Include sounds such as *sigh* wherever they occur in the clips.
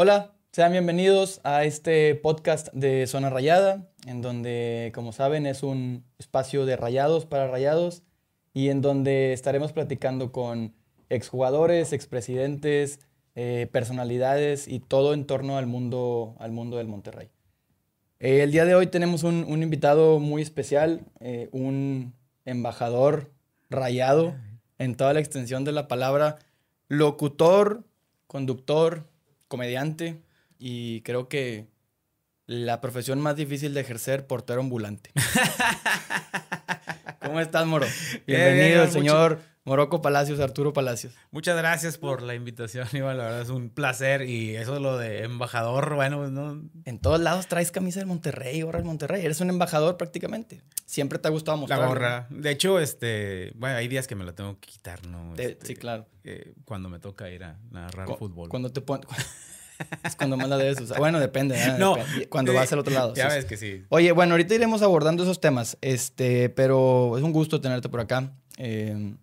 Hola, sean bienvenidos a este podcast de Zona Rayada, en donde, como saben, es un espacio de rayados para rayados y en donde estaremos platicando con exjugadores, expresidentes, eh, personalidades y todo en torno al mundo, al mundo del Monterrey. Eh, el día de hoy tenemos un, invitado muy especial, eh, un embajador rayado en toda la extensión de la palabra, locutor, conductor, comediante y creo que la profesión más difícil de ejercer, portero ambulante. *laughs* ¿Cómo estás, Moro? Bienvenido, señor Morocco Palacios, Arturo Palacios. Muchas gracias por la invitación, Iván. La verdad es un placer. Y eso es lo de embajador, bueno, ¿no? En todos lados traes camisa del Monterrey, gorra del Monterrey. Eres un embajador prácticamente. Siempre te ha gustado mostrar. La gorra. De hecho, este, bueno, hay días que me la tengo que quitar, ¿no? Te- Este, sí, claro. eh, cuando me toca ir a narrar Cu- fútbol. Cuando te pones... es cuando más la debes usar. Bueno, depende. ¿eh? No. Cuando eh, vas al otro lado. Ya sí, ves sí. que sí. Oye, bueno, ahorita iremos abordando esos temas, este, pero es un gusto tenerte por acá. Eh,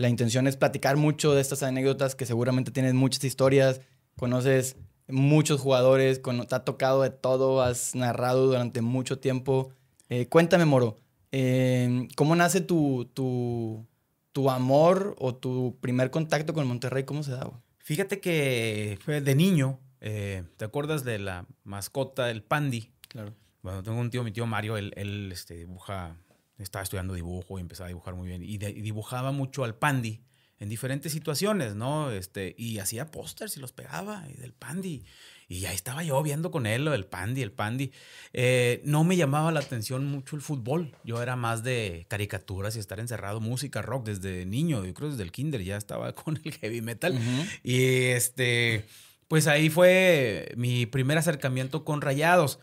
la intención es platicar mucho de estas anécdotas que seguramente tienes muchas historias, conoces muchos jugadores, con- te ha tocado de todo, has narrado durante mucho tiempo. Eh, cuéntame, Moro, eh, ¿cómo nace tu, tu, tu amor o tu primer contacto con Monterrey? ¿Cómo se da? Fíjate que fue de niño. eh, ¿Te acuerdas de la mascota, el pandi? Claro. Bueno, tengo un tío, mi tío Mario, él, él, este, dibuja, estaba estudiando dibujo y empezaba a dibujar muy bien. Y, de- y dibujaba mucho al pandi en diferentes situaciones, ¿no? Este, y hacía pósters y los pegaba y del pandi. Y ahí estaba yo viendo con él lo del pandi, el pandi. Eh, no me llamaba la atención mucho el fútbol. Yo era más de caricaturas y estar encerrado, música, rock desde niño. Yo creo desde el kinder ya estaba *laughs* con el heavy metal. Y este, pues ahí fue mi primer acercamiento con Rayados.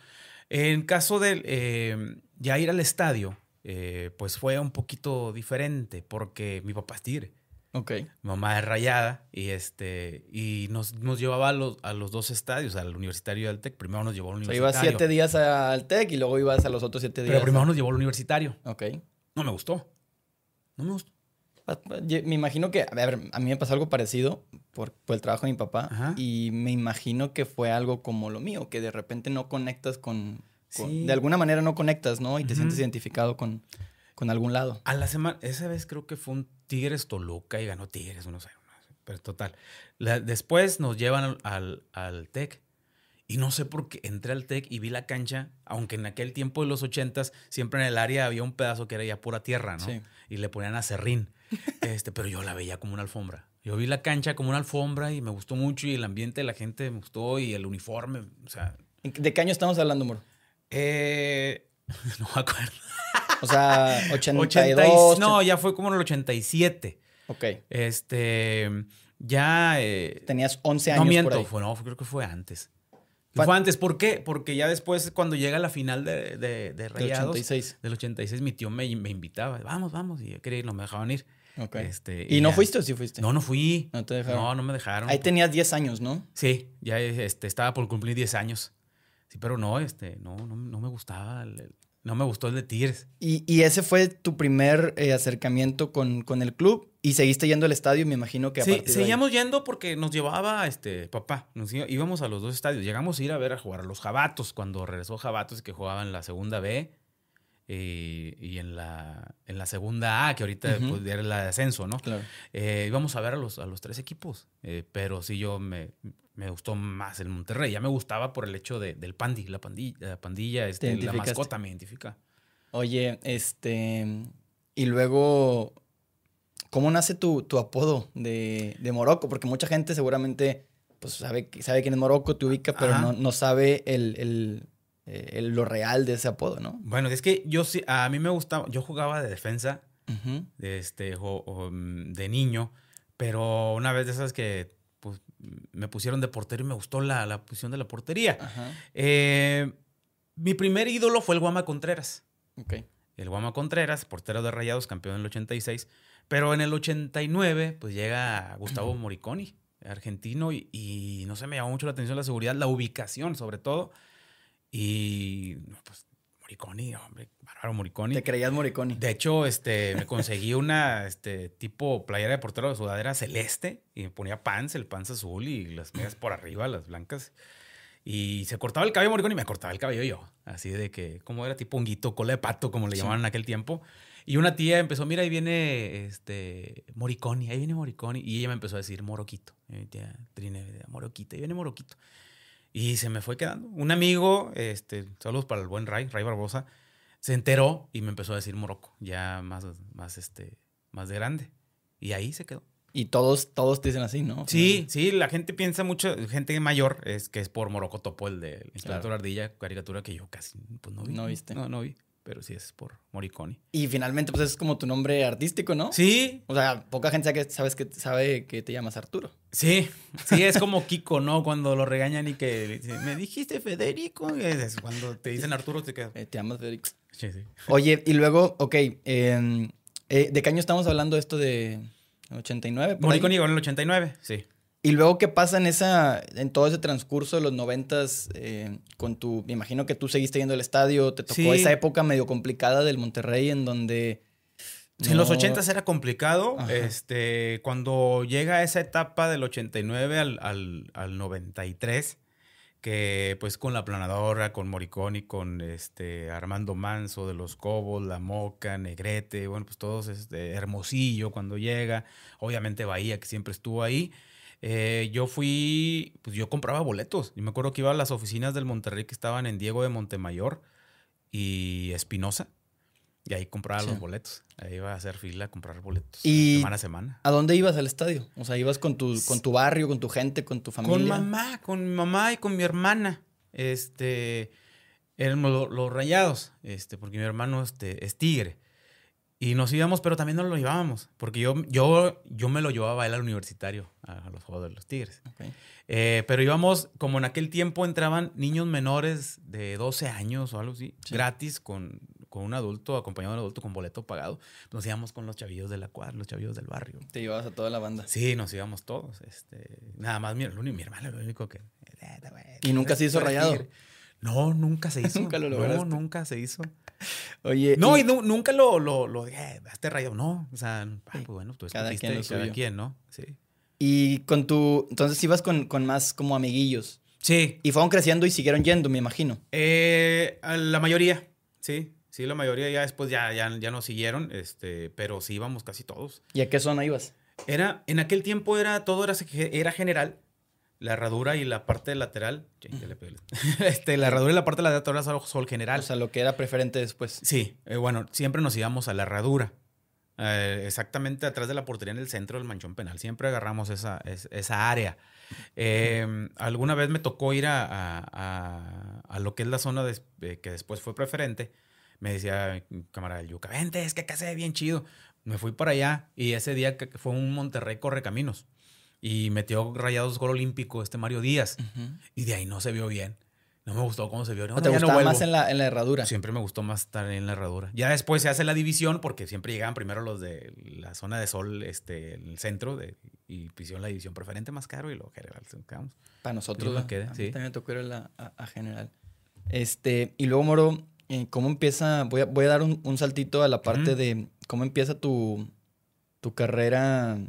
En caso de eh, ya ir al estadio, eh, pues fue un poquito diferente porque mi papá es tigre, Ok. mi mamá es rayada y, este, y nos, nos llevaba a los, a los dos estadios, al universitario y al TEC. Primero nos llevó al O sea, universitario. ibas siete días al TEC y luego ibas a los otros siete días. pero primero nos llevó al universitario. Ok. No me gustó. No me gustó. Me imagino que, a ver, a mí me pasó algo parecido por, por el trabajo de mi papá Ajá. y me imagino que fue algo como lo mío, que de repente no conectas con, con- Sí. de alguna manera no conectas, ¿no? Y te sientes identificado con, con algún lado. A la semana, esa vez creo que fue un Tigres Toluca y ganó Tigres 1-0. Pero total. La- después nos llevan al, al, al TEC. Y no sé por qué entré al TEC y vi la cancha, aunque en aquel tiempo de los ochentas siempre en el área había un pedazo que era ya pura tierra, ¿no? Sí. Y le ponían acerrín. *laughs* Este, pero yo la veía como una alfombra. Yo vi la cancha como una alfombra y me gustó mucho y el ambiente de la gente me gustó y el uniforme, o sea, ¿En qué- ¿De qué año estamos hablando, amor? Eh, *laughs* no me acuerdo. O sea, *laughs* 80 y- 82. no, ya fue como en el 87. Ok. Este, ya... eh, Tenías 11 años no por miento, ahí. fue, no, creo que fue antes. Fue- Fue antes, ¿por qué? Porque ya después, cuando llega la final de, de, de Del Rayados, 86. del 86, mi tío me, me invitaba, vamos, vamos, y yo quería ir, no me dejaban ir. Ok. Este, ¿Y no ya- fuiste o sí fuiste? No, no fui. No te dejaron. No, no me dejaron. Ahí tenías 10 años, ¿no? Sí, ya este, estaba por cumplir 10 años. Sí, pero no, este, no, no, no me gustaba, el- el- no me gustó el de Tigres. Y, y ese fue tu primer eh, acercamiento con, con el club y seguiste yendo al estadio, me imagino que a Sí, de ahí. seguíamos yendo porque nos llevaba este papá. Nos íbamos a los dos estadios. Llegamos a ir a ver a jugar a los Jabatos cuando regresó Jabatos, que jugaba en la segunda B eh, y en la, en la segunda A, que ahorita pues, era la de ascenso, ¿no? Claro. Eh, íbamos a ver a los, a los tres equipos. Eh, pero sí, yo me, me gustó más el Monterrey. Ya me gustaba por el hecho de- del pandi, la pandilla, la pandilla este, la mascota me identifica. Oye, este. Y luego, ¿cómo nace tu, tu apodo de, de Morocco? Porque mucha gente seguramente pues, sabe, sabe quién es Morocco, te ubica, pero no, no sabe el, el, eh, el- lo real de ese apodo, ¿no? Bueno, es que yo sí, a mí me gustaba, yo jugaba de defensa de, este, o- o, mm, de niño, pero una vez de esas que pues, me pusieron de portero y me gustó la, la posición de la portería. Eh, mi primer ídolo fue el Guama Contreras. Ok. El Guama Contreras, portero de Rayados, campeón en el 86. Pero en el 89, pues llega Gustavo Moriconi, argentino, y, y no sé, me llamó mucho la atención la seguridad, la ubicación sobre todo. Y pues Moriconi, hombre, bárbaro Moriconi. Te creías Moriconi. De hecho, este, me conseguí una este, tipo playera de portero de sudadera celeste y me ponía pants, el pants azul y las medias por arriba, las blancas. Y se cortaba el cabello Moriconi y me cortaba el cabello yo. Así de que, como era tipo honguito, cola de pato, como le llamaban en aquel tiempo. Y una tía empezó, mira, ahí viene este, Moriconi, ahí viene Moriconi. Y ella me empezó a decir Moroquito. Mi tía Trine, Moroquito, ahí viene Moroquito. Y se me fue quedando. Un amigo, este, saludos para el buen Ray, Ray Barbosa, se enteró y me empezó a decir Morocco, ya más, más, este, más de grande. Y ahí se quedó. Y todos, todos te dicen así, ¿no? Sí, sí, la gente piensa mucho, gente mayor, es que es por Morocco Topo, el de Inspector Ardilla, caricatura que yo casi pues, no vi. No viste. No, no vi pero sí es por Moriconi. Y finalmente, pues es como tu nombre artístico, ¿no? Sí. O sea, poca gente sabe que, sabes que, sabe que te llamas Arturo. Sí, sí, es como Kiko, ¿no? Cuando lo regañan y que me dijiste Federico. Es cuando te dicen Arturo, te quedas. Eh, te llamas Federico. Sí, sí. Oye, y luego, ok, eh, ¿de qué año estamos hablando esto de 89? Moriconi llegó en el 89, sí. Y luego, ¿qué pasa en esa, en todo ese transcurso de los noventas eh, con tu, me imagino que tú seguiste yendo al estadio, te tocó esa época medio complicada del Monterrey en donde... En los ochentas era complicado. Este, cuando llega esa etapa del 89 al, al, al 93, que pues con la planadora, con Moriconi, con este Armando Manso de los Cobos, La Moca, Negrete, bueno, pues todos, este, Hermosillo cuando llega, obviamente Bahía que siempre estuvo ahí. Eh, yo fui, pues yo compraba boletos. Y me acuerdo que iba a las oficinas del Monterrey que estaban en Diego de Montemayor y Espinosa. Y ahí compraba los boletos. Ahí iba a hacer fila a comprar boletos. Y semana a semana. ¿A dónde ibas al estadio? O sea, ibas con tu, con tu barrio, con tu gente, con tu familia. Con mamá, con mi mamá y con mi hermana. Este, éramos los, rayados, este, porque mi hermano este, es tigre. Y nos íbamos, pero también nos lo llevábamos, porque yo, yo, yo me lo llevaba él al universitario, a, los Juegos de los Tigres. Eh, pero íbamos, como en aquel tiempo entraban niños menores de 12 años o algo así, gratis con, con un adulto, acompañado de un adulto con boleto pagado. Nos íbamos con los chavillos de la cuadra, los chavillos del barrio. Te llevabas a toda la banda. Sí, nos íbamos todos. Este, nada más mi, mi hermano, lo único que... ¿Y nunca se hizo rayado? No, nunca se hizo. nunca lo lograste. No, nunca se hizo. Oye. No, y, nunca lo, lo, lo dije, este rayo, no. O sea, ah, pues bueno, tú cada quien, cada quien, ¿no? Sí. Y con tu. Entonces ibas con, con más como amiguillos. Sí. Y fueron creciendo y siguieron yendo, me imagino. Eh, la mayoría, sí. Sí, la mayoría ya después ya, ya, ya nos siguieron, este, pero sí íbamos casi todos. ¿Y a qué zona ibas? Era, en aquel tiempo era, todo era, era general la herradura y la parte lateral. *laughs* este, la herradura y la parte lateral era sol general. O sea, lo que era preferente después. Sí, eh, bueno, siempre nos íbamos a la herradura. Eh, exactamente atrás de la portería en el centro del manchón penal. Siempre agarramos esa, esa área. Em, alguna vez me tocó ir a, a, lo que es la zona de, que después fue preferente. Me decía camarada Yuca, vente, es que acá se ve bien chido. Me fui para allá y ese día que fue un Monterrey corre caminos y metió rayados gol olímpico este Mario Díaz. Y de ahí no se vio bien. No me gustó cómo se vio. No, ¿Te gustaba más en la, en la herradura? Siempre me gustó más estar en la herradura. Ya después se hace la división porque siempre llegaban primero los de la zona de sol, este, el centro, de, y hicieron la división preferente más caro y lo general. Para nosotros. Lo queda, sí. También me tocó ir a, a, general. Este, y luego, Moro, eh, ¿cómo empieza? Voy a, voy a dar un, un saltito a la parte de cómo empieza tu, tu carrera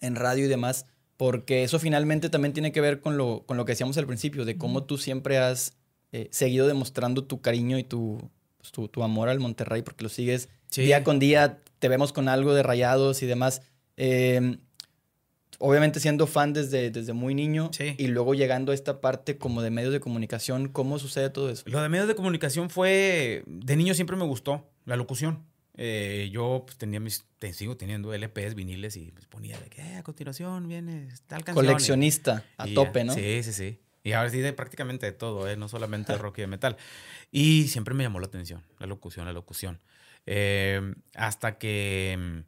en radio y demás, porque eso finalmente también tiene que ver con lo, con lo que decíamos al principio, de cómo tú siempre has eh, seguido demostrando tu cariño y tu, pues, tu, amor al Monterrey, porque lo sigues día con día, te vemos con algo de rayados y demás. Em, obviamente siendo fan desde, desde muy niño y luego llegando a esta parte como de medios de comunicación, ¿cómo sucede todo eso? Lo de medios de comunicación fue, de niño siempre me gustó la locución. Eh, yo pues, tenía mis, sigo teniendo LPs, viniles y pues, ponía de que eh, a continuación viene tal canción. Coleccionista, a tope, ¿no? Sí, sí, sí. Y ahora sí de prácticamente de todo, ¿eh? no solamente de rock y de metal. Y siempre me llamó la atención, la locución, la locución. Em, hasta que em,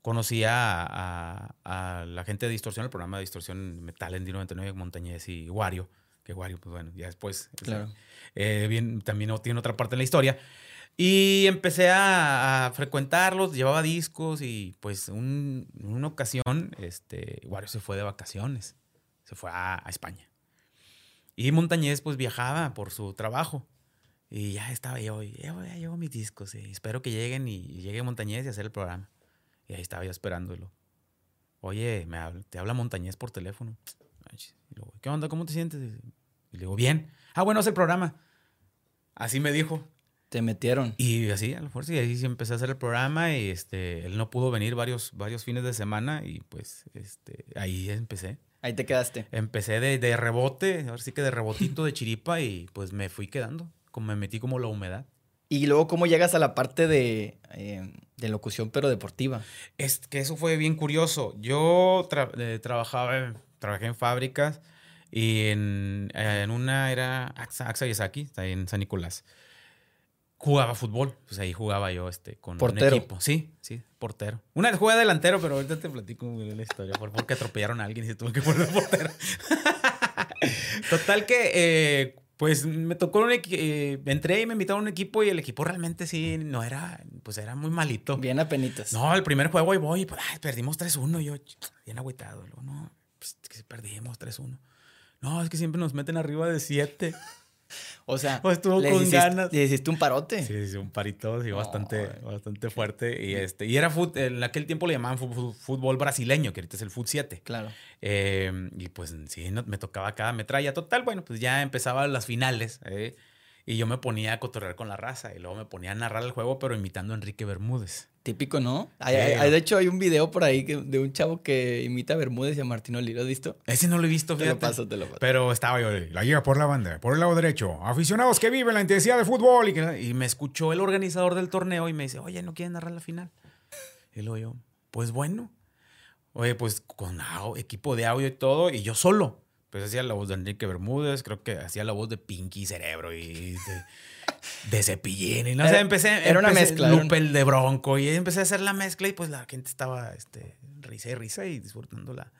conocí a, la gente de Distorsión, el programa de Distorsión Metal en D99, Montañez y Wario, que Wario, pues bueno, ya después. Claro. Eh, bien, también tiene otra parte en la historia. Y empecé a, frecuentarlos, llevaba discos y pues un, una ocasión, este, Wario se fue de vacaciones, se fue a, España. Y Montañez pues viajaba por su trabajo. Y ya estaba yo, y ya, ya llevo mis discos. Y espero que lleguen y, y llegue Montañez y hacer el programa. Y ahí estaba yo esperándolo. Oye, me habla- te habla Montañez por teléfono. ¿Qué onda? ¿Cómo te sientes? Y le digo, bien. Ah, bueno, es el programa. Así me dijo. Te metieron. Y así, a lo fuerza, y ahí sí empecé a hacer el programa y este, él no pudo venir varios, varios fines de semana y pues este, ahí empecé. Ahí te quedaste. Empecé de, de rebote, ahora sí que de rebotito de chiripa y pues me fui quedando, como me metí como la humedad. Y luego, ¿cómo llegas a la parte de, eh, de locución, pero deportiva? Es que eso fue bien curioso. Yo tra- eh, trabajaba, en- trabajé en fábricas y en, eh, en una era AXA, AXA Yasaki, está ahí en San Nicolás. Jugaba fútbol, pues ahí jugaba yo este, con Portero. un equipo. Sí, sí, portero. Una vez jugué delantero, pero ahorita te platico muy bien la historia. Por, porque atropellaron a alguien y se tuve que poner portero. *laughs* Total que, eh, pues me tocó un equipo, entré y me invitaron a un equipo y el equipo realmente sí no era, pues era muy malito. Bien apenitas. No, el primer juego y voy, pues, ay, perdimos 3-1. y Yo, *tsk* bien agüitado. Luego, no, pues, que perdimos 3-1. No, es que siempre nos meten arriba de 7. O sea, estuvo con hiciste- ganas. Le hiciste un parote. Sí, sí, un parito, sí, bastante, Ay. bastante fuerte. Y, este, y era fut- en aquel tiempo le llamaban fútbol brasileño, que ahorita es el fut 7. Claro. Eh, y pues sí, no- me tocaba cada metralla. Total, bueno, pues ya empezaban las finales. eh, y yo me ponía a cotorrear con la raza. Y luego me ponía a narrar el juego, pero imitando a Enrique Bermúdez. Típico, ¿no? Hay- de hecho, hay un video por ahí que- de un chavo que imita a Bermúdez y a Martín Oli. ¿Lo has visto? Ese no lo he visto, Te lo fíjate. paso, te lo paso. Pero estaba yo, la lleva por la banda, por el lado derecho. Aficionados que viven la intensidad de fútbol. Y, que- y me escuchó el organizador del torneo y me dice, oye, ¿no quieren narrar la final? Y luego yo, pues bueno. Oye, pues con equipo de audio y todo, y yo solo. Pues hacía la voz de Enrique Bermúdez, creo que hacía la voz de Pinky Cerebro y de, de Cepillín. Y no sé, empecé. era una mezcla, era un- Lupe el de Bronco. Y empecé a hacer la mezcla y pues la gente estaba este, risa y risa y disfrutando la,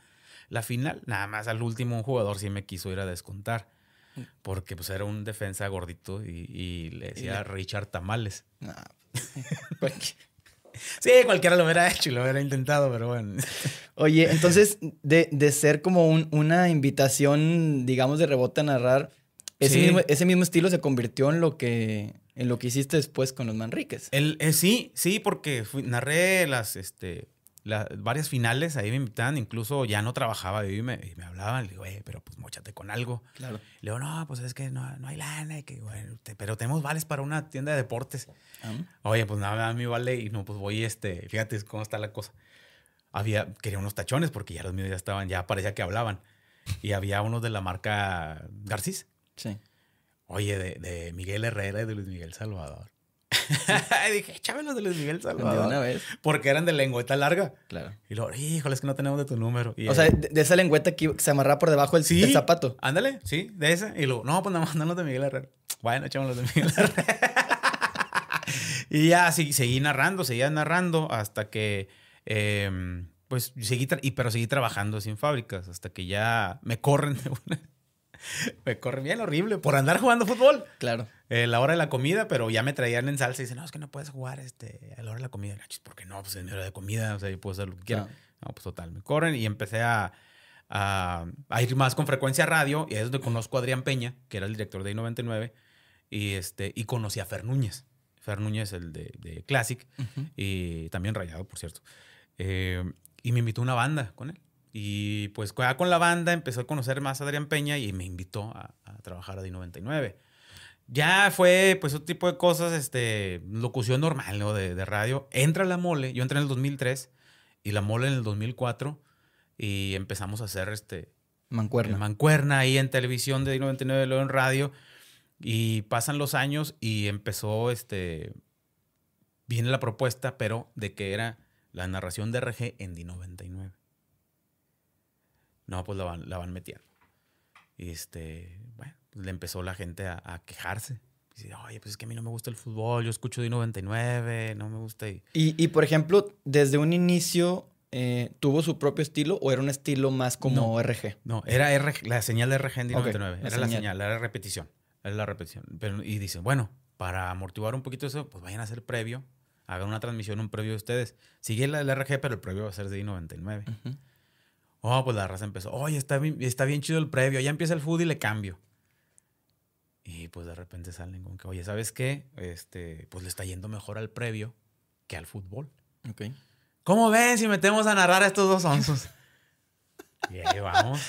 la final. Nada más al último un jugador sí me quiso ir a descontar. Porque pues era un defensa gordito y, y le decía le- Richard Tamales. *laughs* Sí, cualquiera lo hubiera hecho y lo hubiera intentado, pero bueno. Oye, entonces, de, de ser como un- una invitación, digamos, de rebote a narrar, ese, Sí. mismo, ese mismo estilo se convirtió en lo que, en lo que hiciste después con los Manriques. El, eh, sí, sí, porque fui- narré las, este, la- varias finales, ahí me invitaban, incluso ya no trabajaba y me, y me hablaban, le digo, "Oye, pero pues mochate con algo. Claro. Le digo, no, pues es que no, no hay lana, y que, bueno, te- pero tenemos vales para una tienda de deportes. Ah, Oye, pues nada, da mi vale y no, pues voy, este, fíjate cómo está la cosa. Había, quería unos tachones porque ya los míos ya estaban, ya parecía que hablaban. Y había unos de la marca Garcís. Sí. Oye, de, de Miguel Herrera y de Luis Miguel Salvador. *laughs* dije, échamelos de Luis Miguel De Salvador. una vez. Porque eran de lengüeta larga. Claro. Y luego, híjole, es que no tenemos de tu número. Y O sea, de, de esa lengüeta que se amarraba por debajo del, Sí. del zapato. Ándale, sí, de ese. Y luego, no, pues nada más los de Miguel Herrera. Bueno, echamos los de Miguel Herrera. *laughs* y ya sí, seguí narrando, seguía narrando hasta que, eh, pues, seguí, y, pero seguí trabajando sin fábricas hasta que ya me corren de una. *laughs* me corren bien horrible por andar jugando fútbol. Claro. Eh, la hora de la comida, pero ya me traían en salsa y dicen, no, es que no puedes jugar este, a la hora de la comida. No, ¿Por qué no? Pues es mi hora de comida, o sea, yo puedo hacer lo que quiera. No, pues total, me corren y empecé a, a, a ir más con frecuencia a radio y ahí es donde conozco a Adrián Peña, que era el director de I-99, y, este, y conocí a Fer Núñez. Fer Núñez, el de, de Classic, y también rayado, por cierto. Eh, y me invitó a una banda con él. Y pues con la banda empezó a conocer más a Adrián Peña y me invitó a, a trabajar a D99. Ya fue pues otro tipo de cosas, este, locución normal, ¿no? De, de radio. Entra la mole, yo entré en el 2003 y la mole en el 2004 y empezamos a hacer este, Mancuerna. mancuerna ahí en televisión de D99, luego en radio. Y pasan los años y empezó este. Viene la propuesta, pero de que era la narración de RG en D99. No, pues la van, la van metiendo. Y este, bueno, pues le empezó la gente a, a quejarse. Dice, oye, pues es que a mí no me gusta el fútbol, yo escucho D99, no me gusta. Y, Y, y, por ejemplo, desde un inicio, eh, ¿tuvo su propio estilo o era un estilo más como RG? No, era RG, la señal de RG en Ok, D99. la era la señal. señal, era repetición. Era la repetición. Pero, y dicen, bueno, para amortiguar un poquito eso, pues vayan a hacer previo. Hagan una transmisión, un previo de ustedes. Sigue la, la RG, pero el previo va a ser de I99. Ujú. Oh, pues la raza empezó. Oye, está bien, está bien chido el previo. Ya empieza el food y le cambio. Y pues de repente salen con que, oye, ¿sabes qué? Este, pues le está yendo mejor al previo que al fútbol. Ok. ¿Cómo ven si metemos a narrar a estos dos onzos? y ahí vamos.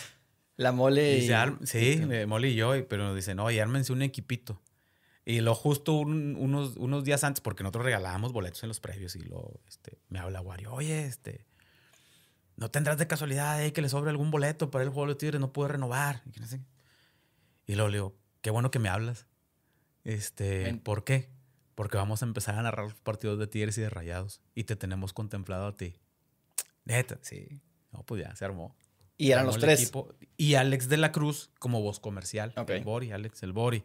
La mole. Y sí, eh, Mole y yo, y- pero nos dicen, oye, ármense un equipito. Y lo justo un- unos, unos días antes, porque nosotros regalábamos boletos en los previos, y lo, este, me habla Wario, oye, este, ¿no tendrás de casualidad ahí que le sobre algún boleto para el juego de los Tigres? No pude renovar. Y, no sé. y luego le digo, qué bueno que me hablas. Este. ¿por qué? Porque vamos a empezar a narrar los partidos de Tigres y de Rayados, y te tenemos contemplado a ti. Neta, sí. No, pues ya, se armó. Y eran Armó los tres. equipo. Y Alex de la Cruz como voz comercial. El Bori, Alex, el Bori.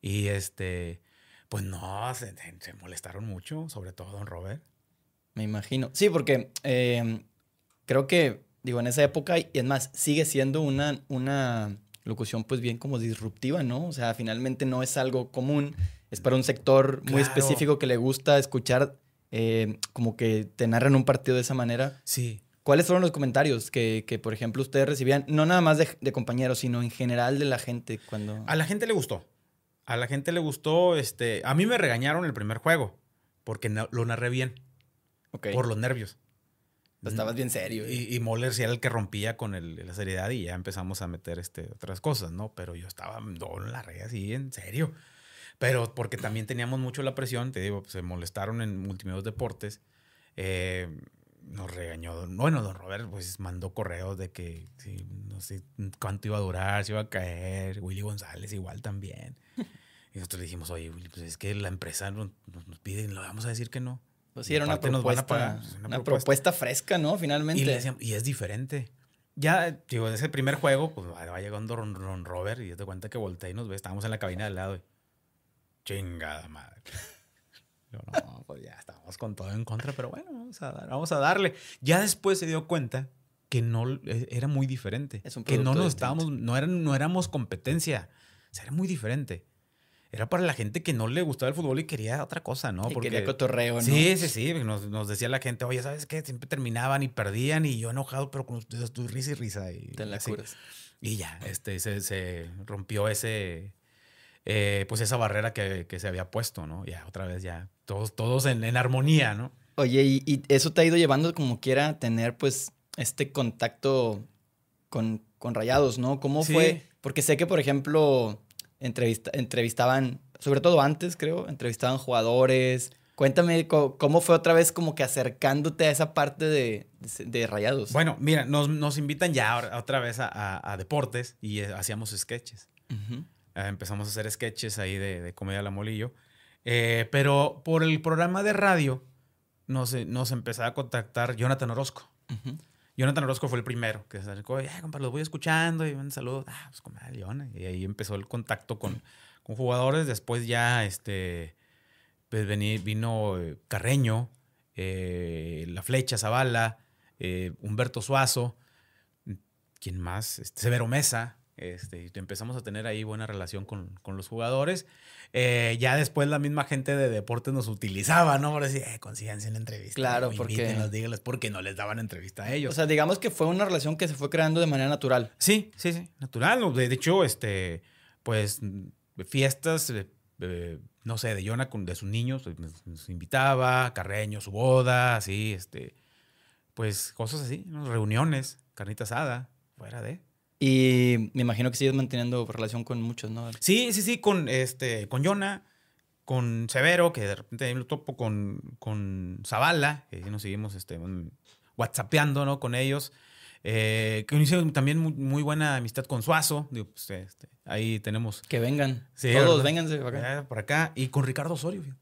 Y este, pues no, se molestaron mucho, sobre todo Don Robert. Me imagino. Sí, porque eh, creo que, digo, en esa época, y es más, sigue siendo una, una locución pues bien como disruptiva, ¿no? O sea, finalmente no es algo común, es para un sector muy Claro. específico que le gusta escuchar eh, como que te narran un partido de esa manera. Sí. ¿Cuáles fueron los comentarios que, que, por ejemplo, ustedes recibían, no nada más de, de compañeros, sino en general de la gente cuando... A la gente le gustó. A la gente le gustó, este, a mí me regañaron el primer juego porque no- lo narré bien, Ok. por los nervios. Estabas bien serio. eh. Y, y Moller sí era el que rompía con el- la seriedad y ya empezamos a meter este, otras cosas, ¿no? Pero yo estaba no, la regué así, en serio. Pero porque también teníamos mucho la presión, te digo, pues, se molestaron en Multimedios Deportes. eh, nos regañó, bueno, don Robert pues mandó correos de que sí, no sé cuánto iba a durar, si iba a caer, Willy González igual también. *laughs* Y nosotros le dijimos, oye, Willy, pues es que la empresa nos, nos- nos pide y le vamos a decir que no. Pues sí, era una propuesta, pagar, es una, una propuesta. propuesta. fresca, ¿no? Finalmente. Y, le decíamos- y es diferente. Ya, digo, en ese primer juego, pues va llegando Ron, Ron Robert y te cuenta que voltea y nos ve. Estábamos en la cabina de al lado. Y, Chingada madre. *laughs* Yo, no, pues ya estábamos con todo en contra, pero bueno, vamos a, dar- vamos a darle. Ya después se dio cuenta que no eh, era muy diferente. Es un que no nos distinto. estábamos, no, eran, no éramos competencia. O sea, era muy diferente. Era para la gente que no le gustaba el fútbol y quería otra cosa, ¿no? Y quería cotorreo, ¿no? Sí, sí, sí. Nos, nos decía la gente, oye, ¿sabes qué? Siempre terminaban y perdían y yo enojado, pero con ustedes estoy risa y risa. Y, Te la curas. Y ya, este, se, se rompió ese, eh, pues esa barrera que, que se había puesto, ¿no? Ya, otra vez ya, todos, todos en, en armonía, ¿no? Oye, y, y eso te ha ido llevando como quiera a tener pues este contacto con, con rayados, ¿no? ¿Cómo Sí. fue? Porque sé que, por ejemplo, entrevista- entrevistaban, sobre todo antes, creo, entrevistaban jugadores. Cuéntame cómo fue otra vez como que acercándote a esa parte de, de, de rayados. Bueno, mira, nos, nos invitan ya ahora- otra vez a, a- a deportes y eh, hacíamos sketches. Eh, empezamos a hacer sketches ahí de, de Comedia La Molillo. Eh, pero por el programa de radio nos, nos empezaba a contactar Jonathan Orozco. Jonathan Orozco fue el primero que se acercó. Ya, compa, los voy escuchando y un saludo. Ah, pues comadre, Jonah. Y ahí empezó el contacto con, con jugadores. Después ya, este, pues vení- vino eh, Carreño, eh, La Flecha, Zavala, eh, Humberto Suazo. ¿Quién más? Este, Severo Mesa. Este, y empezamos a tener ahí buena relación con, con los jugadores. Eh, ya después la misma gente de deportes nos utilizaba, ¿no? Por decir, eh, consíganse una entrevista. Claro, porque- invítenlos, díganles, porque no les daban entrevista a ellos. O sea, digamos que fue una relación que se fue creando de manera natural. Sí, sí, sí, natural. De, hecho, este, pues, fiestas, eh, eh, no sé, de con de sus niños, pues, nos, nos invitaba, Carreño, su boda, así, este, pues, cosas así, ¿no? reuniones, carnita asada, fuera de. Y me imagino que sigues manteniendo relación con muchos, ¿no? Sí, sí, sí, con, este, con Yona, con Severo, que de repente ahí lo topo con, con Zavala, que nos seguimos, este, mm, whatsappeando, ¿no? Con ellos. Eh, que hicieron también muy, muy buena amistad con Suazo. Digo, pues, este, ahí tenemos. Que vengan. Sí, Todos, ¿verdad? vénganse para acá. Ya, por acá. Y con Ricardo Osorio. fíjate.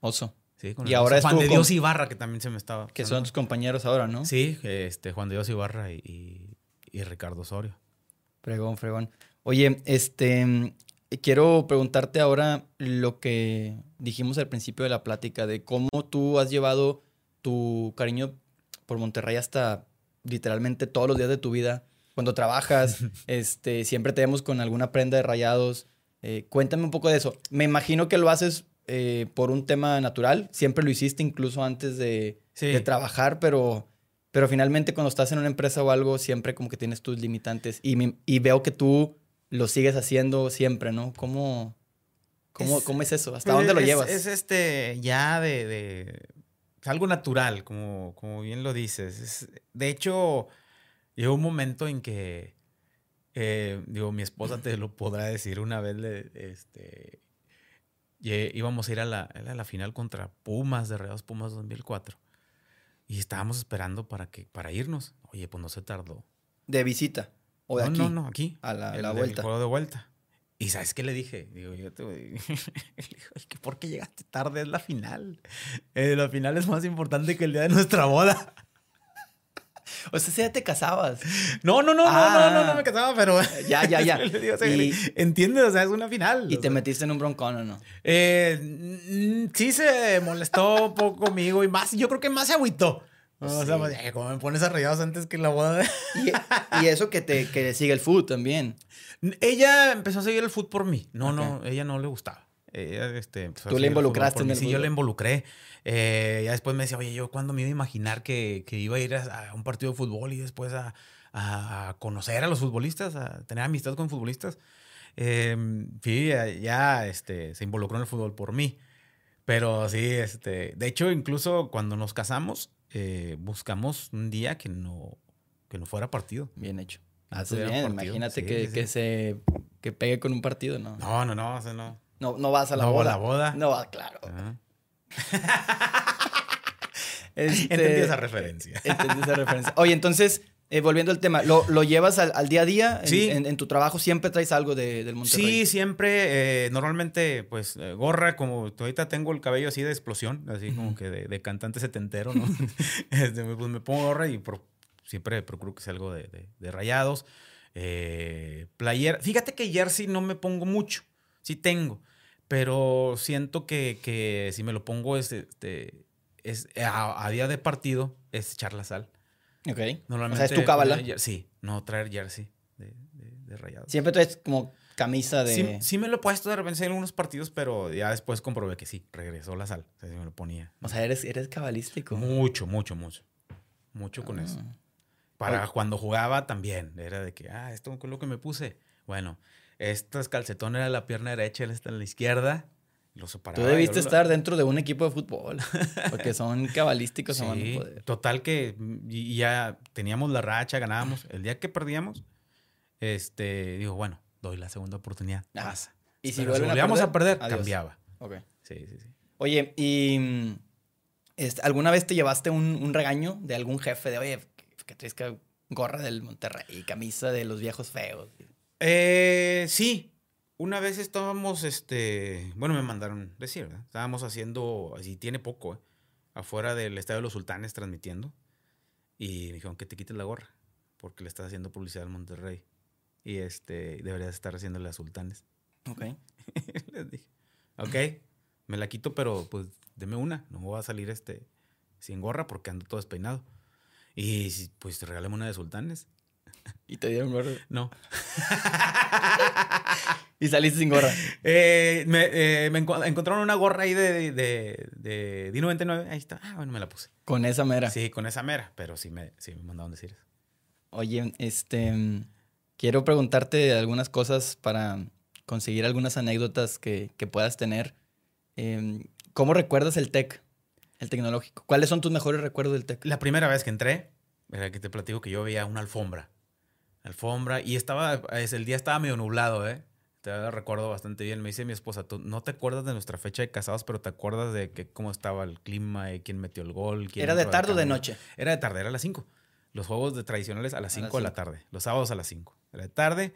Oso. Sí, con Y el- ahora Juan de con- Dios Ibarra, que también se me estaba. Que son tus compañeros ahora, ¿no? Sí, este, Juan de Dios Ibarra y, y- y Ricardo Osorio. Fregón, fregón. Oye, este, quiero preguntarte ahora lo que dijimos al principio de la plática, de cómo tú has llevado tu cariño por Monterrey hasta literalmente todos los días de tu vida. Cuando trabajas, *laughs* este, siempre te vemos con alguna prenda de rayados. Eh, cuéntame un poco de eso. Me imagino que lo haces eh, por un tema natural. Siempre lo hiciste incluso antes de, Sí. de trabajar, pero, pero finalmente cuando estás en una empresa o algo, siempre como que tienes tus limitantes. Y, me- y veo que tú lo sigues haciendo siempre, ¿no? ¿Cómo, cómo, Es- cómo es eso? ¿Hasta Pues dónde lo es- llevas? Es este, ya de, de- algo natural, como, como bien lo dices. Es- de hecho, llegó un momento en que, eh, digo, mi esposa te lo podrá decir una vez, le- este, íbamos a ir a la, era la final contra Pumas, de Reados Pumas 2004. Y estábamos esperando para, que, para irnos. Oye, pues no se tardó. ¿De visita? ¿O de no, aquí? no, no, aquí. A la, el, vuelta. juego de vuelta. ¿Y sabes qué le dije? Digo, yo te *laughs* digo, "Es que ¿por qué llegaste tarde? Es la final. Eh, la final es más importante que el día de nuestra boda. O sea, si ya te casabas. No, no, no, Ah. no, no, no, no me casaba, pero. Ya, ya, ya. *laughs* Le digo, o sea, Y- ¿Entiendes? O sea, es una final. Y te sea. metiste en un broncón, ¿o no? Eh, sí se molestó un poco conmigo y más, yo creo que más se agüitó. O sea, pues, como me pones a rayados antes que la boda. de- Y, y eso que te que sigue el food también. Ella empezó a seguir el fútbol por mí. No, no, ella no le gustaba. Ella, este, a Tú le involucraste en el Sí, yo le involucré. Eh, ya después me decía, oye, yo cuando me iba a imaginar que, que iba a ir a, a un partido de fútbol y después a, a conocer a los futbolistas, a tener amistad con futbolistas. Eh, sí, ya, ya, este, se involucró en el fútbol por mí. Pero sí, este, de hecho, incluso cuando nos casamos, eh, buscamos un día que no, que no fuera partido. Bien hecho. Haces tuviera bien. partido. Imagínate Sí, que, sí, que se que pegue con un partido, ¿no? No, no, no, o sea, no. No, no vas a la No, a boda. la boda. No, va, claro. Ah. *laughs* *laughs* Este, Entendí esa referencia. Entendí esa referencia. Oye, entonces, eh, volviendo al tema, ¿lo, lo llevas al, al día a día? En, Sí. En, en tu trabajo siempre traes algo de, del Monterrey. Sí, siempre, eh, normalmente, pues, eh, gorra, como ahorita tengo el cabello así de explosión, así como que de, de cantante setentero, ¿no? *laughs* Este, pues me pongo gorra y siempre procuro que sea algo de, de- de rayados. Eh, playera. Fíjate que jersey no me pongo mucho, sí tengo, pero siento que, que si me lo pongo es, este, es a, a día de partido, es echar la sal. Ok. Normalmente, o sea, es tu cábala. Sí, no traer jersey de, de, de rayados. Siempre traes como camisa de... Sí, sí me lo he puesto de repente en algunos partidos, pero ya después comprobé que sí, regresó la sal. O sea, sí me lo ponía. O sea, eres, eres cabalístico. mucho, mucho, mucho. Mucho con Ah. eso. Para Oye. cuando jugaba también. Era de que, ah, esto es lo que me puse. Bueno, estas calcetón era la pierna derecha, él está en la izquierda. Lo separaba. Tú debiste lo- estar dentro de un equipo de fútbol. *laughs* Porque son *laughs* cabalísticos a poder. total que y ya teníamos la racha, ganábamos. El día que perdíamos, este, digo, bueno, doy la segunda oportunidad. Pasa. Y si a volvíamos a perder, cambiaba. Ok. Sí, sí, sí. Oye, ¿y mm, este, alguna vez te llevaste un, un regaño de algún jefe de, oye, que, que traes que gorra del Monterrey, camisa de los viejos feos? Eh, sí. Una vez estábamos, este, bueno, me mandaron decir, ¿verdad? Estábamos haciendo, así tiene poco, ¿eh? afuera del Estadio de los Sultanes transmitiendo. Y me dijeron que te quites la gorra, porque le estás haciendo publicidad al Monterrey. Y este, deberías estar haciéndole a Sultanes. Ok. *laughs* Les dije, ok, me la quito, pero pues deme una. No me voy a salir este sin gorra porque ando todo despeinado. Y pues regálame una de Sultanes. *laughs* Y te dieron gorra. No. *laughs* Y saliste sin gorra. Eh, me, eh, me enco- encontraron una gorra ahí de, de, de Dino 99. Ahí está. Ah, bueno, me la puse. Con esa mera. Sí, con esa mera, pero sí me, sí me mandaron decir eso. Oye, este. Quiero preguntarte algunas cosas para conseguir algunas anécdotas que, que puedas tener. Em, ¿Cómo recuerdas el TEC? El tecnológico. ¿Cuáles son tus mejores recuerdos del TEC? La primera vez que entré, era que te platico que yo veía una alfombra. Alfombra, y estaba, es, el día estaba medio nublado, ¿eh? Te recuerdo bastante bien. Me dice mi esposa, tú no te acuerdas de nuestra fecha de casados, pero te acuerdas de que, cómo estaba el clima, y quién metió el gol. quién ¿Era de tarde o de noche? Era de tarde, era a las 5. Los juegos de tradicionales a las A las 5 de la tarde. Los sábados a las 5. Era de tarde.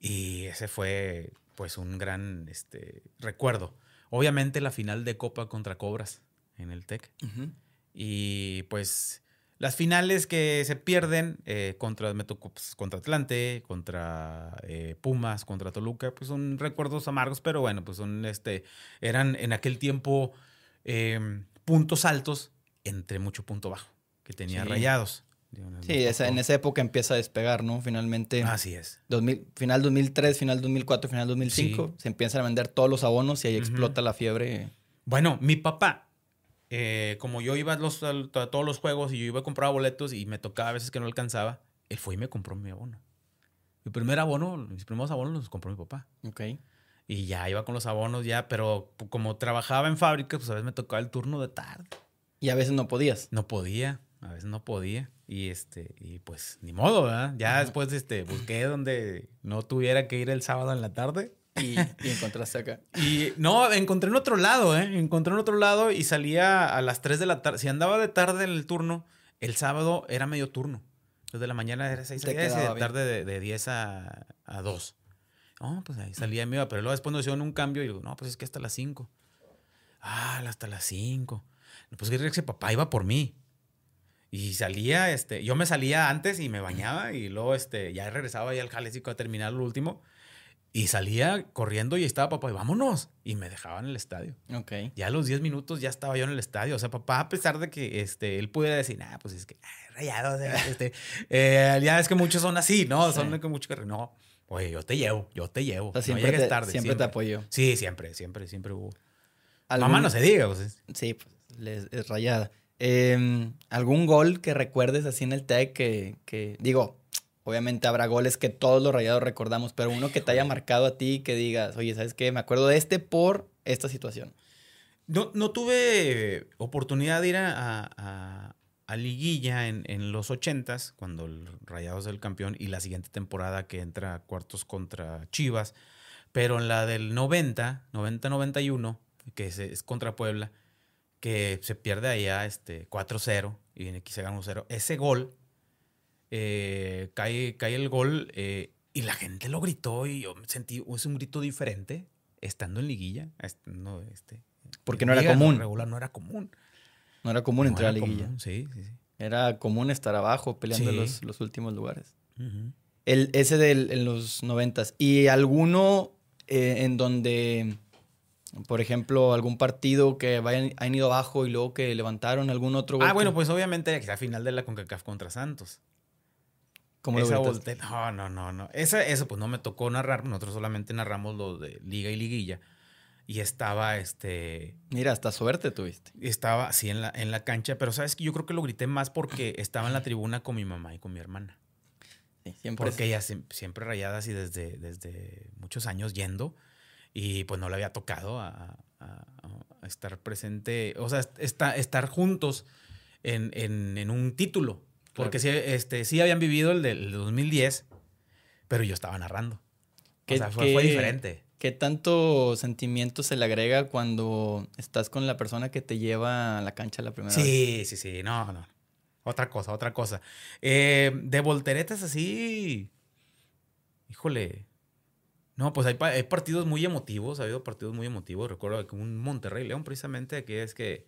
Y ese fue, pues, un gran este, recuerdo. Obviamente, la final de Copa contra Cobras en el TEC. Y pues las finales que se pierden eh, contra, me tocó, pues, contra Atlante, contra eh, Pumas, contra Toluca, pues son recuerdos amargos, pero bueno, pues son este, eran en aquel tiempo eh, puntos altos entre mucho punto bajo que tenía Sí. rayados. Sí, esa- en esa época empieza a despegar, ¿no? Finalmente. Así es. 2000 final 2003, final 2004, final 2005, se empiezan a vender todos los abonos y ahí explota la fiebre. Bueno, mi papá, eh, como yo iba a, los- a todos los juegos y yo iba a comprar boletos y me tocaba a veces que no alcanzaba, él fue y me compró mi abono. Mi primer abono, mis primeros abonos los compró mi papá. Ok. Y ya iba con los abonos ya, pero como trabajaba en fábrica, pues a veces me tocaba el turno de tarde. Y a veces no podías. No podía, a veces no podía. Y este, y pues ni modo, ¿verdad? Ya después este, busqué donde no tuviera que ir el sábado en la tarde. Y, y encontraste acá. Y no, encontré en otro lado, ¿eh? Encontré en otro lado y salía a las 3 de la tarde. Si andaba de tarde en el turno, el sábado era medio turno. Desde la mañana era 6 a Te 10 y quedaba de tarde de, de 10 a, a 2. No, pues ahí salía me iba, pero luego después nos hicieron un cambio y digo, no, pues es que hasta las 5. Ah, hasta las 5. Pues que ese papá iba por mí. Y salía, este, yo me salía antes y me bañaba y luego este, ya regresaba ya al jalecico a terminar lo último. Y salía corriendo y estaba papá y vámonos. Y me dejaban en el estadio. Ok. Ya a los 10 minutos ya estaba yo en el estadio. O sea, papá, a pesar de que este, él pudiera decir, ah, pues es que, ah, rayados, eh, *laughs* este, eh, ya es que muchos son así, ¿no? Son Sí. que muchos que, no, oye, yo te llevo, yo te llevo. O sea, no siempre, llegues te, tarde. siempre te apoyó. Sí, siempre, siempre, siempre hubo. ¿Algún- Mamá no se diga, pues. es- Sí, pues es rayada. Em, ¿Algún gol que recuerdes así en el TEC que, que, digo, obviamente habrá goles que todos los rayados recordamos, pero uno que te haya marcado a ti que digas, oye, ¿sabes qué? Me acuerdo de este por esta situación. No, no tuve oportunidad de ir a, a- liguilla en, en los ochentas, cuando el Rayados es el campeón, y la siguiente temporada que entra a cuartos contra Chivas. Pero en la del 90, 90-91, que es, es contra Puebla, que se pierde allá este, 4-0 y viene aquí se gana 1-0. Ese gol, eh, cae, cae el gol eh, y la gente lo gritó y yo sentí, es un grito diferente estando en liguilla, estando, este, Porque no era Liga, común. regular no era común. No era común No entrar a liguilla. común, Sí, sí, sí. Era común estar abajo peleando Sí. los, los últimos lugares. Ujú. El, ese del, en los noventas. ¿Y alguno eh, en donde, por ejemplo, algún partido que vayan, hayan ido abajo y luego que levantaron algún otro gol? Ah, bueno, pues obviamente la final de la CONCACAF contra Santos. ¿Cómo lo Esa volte- No, no, no, no. Esa, eso pues no me tocó narrar. Nosotros solamente narramos lo de Liga y Liguilla. Y estaba, este... Mira, hasta suerte tuviste. Estaba así en la, en la cancha. Pero, ¿sabes? que Yo creo que lo grité más porque *clears throat* estaba en la tribuna con mi mamá y con mi hermana. Sí, siempre Porque ellas siem- siempre rayadas y desde, desde muchos años yendo. Y pues no le había tocado a, a- a estar presente, o sea, está- estar juntos en, en- en un título. Porque sí, este, sí habían vivido el del 2010, pero yo estaba narrando. ¿Qué- o sea, fue, fue diferente. ¿Qué tanto sentimiento se le agrega cuando estás con la persona que te lleva a la cancha la primera vez? Sí, sí, sí, no, no. Otra cosa, otra cosa. Eh, de volteretas así, híjole. No, pues hay, hay partidos muy emotivos, ha habido partidos muy emotivos. Recuerdo que un Monterrey León, precisamente, que es que,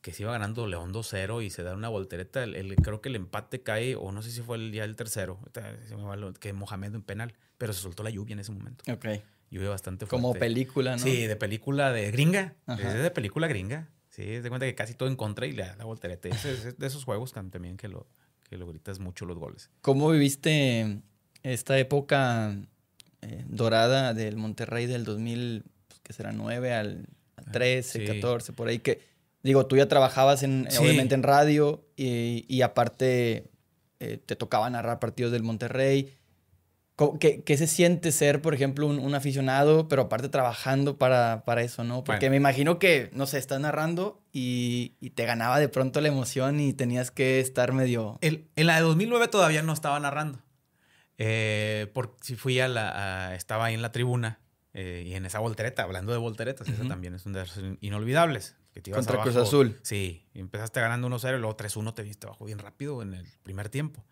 que se iba ganando León 2-0 y se da una voltereta. El, el- creo que el empate cae, o no sé si fue el día del tercero, que Mohamed en penal, pero se soltó la lluvia en ese momento. Ok. Lluvia bastante fuerte. Como película, ¿no? Sí, de película de gringa. Ajá. Es de película gringa. Sí, de cuenta que casi todo en contra y le da la voltereta. Es, es de esos juegos tam- también que lo, que lo gritas mucho los goles. ¿Cómo viviste esta época eh, dorada del Monterrey del 2000, pues, que será 9 al, al 13, sí. 14, por ahí que, digo, tú ya trabajabas en, Sí. obviamente en radio y, y aparte eh, te tocaba narrar partidos del Monterrey. ¿Qué, qué se siente ser, por ejemplo, un, un aficionado, pero aparte trabajando para, para eso, ¿no? Porque Bueno. me imagino que, no sé, estás narrando y, y te ganaba de pronto la emoción y tenías que estar medio... El, en la de 2009 todavía no estaba narrando. Eh, porque si fui a la. a- estaba ahí en la tribuna eh, y en esa voltereta, hablando de volteretas, esa Ujú. también es una de las inolvidables. Que te ibas Contra Cruz. Azul. Sí, y empezaste ganando 1-0 y luego 3-1 te viste abajo bien rápido en el primer tiempo.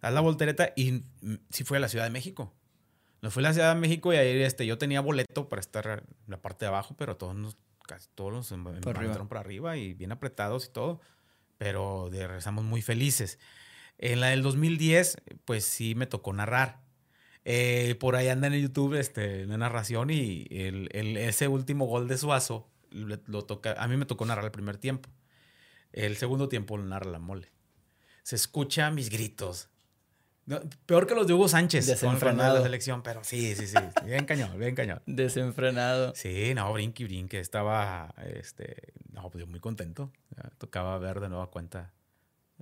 Das la voltereta y mm, sí fui a la Ciudad de México. Nos fui a la Ciudad de México y ahí este, yo tenía boleto para estar en la parte de abajo, pero todos nos, casi todos nos em- entraron por arriba y bien apretados y todo. Pero de- regresamos muy felices. En la del 2010, pues sí me tocó narrar. Eh, por ahí anda en YouTube este, una narración y el, el- ese último gol de Suazo lo toca, a mí me tocó narrar el primer tiempo. El segundo tiempo lo narra la mole. Se escucha mis gritos. No, peor que los de Hugo Sánchez con- con Desenfrenado. la selección, pero sí, sí, sí. Bien cañón, bien cañón. Desenfrenado. Sí, no, brinque y brinque. Estaba, este, no, pues muy contento. Tocaba ver de nueva cuenta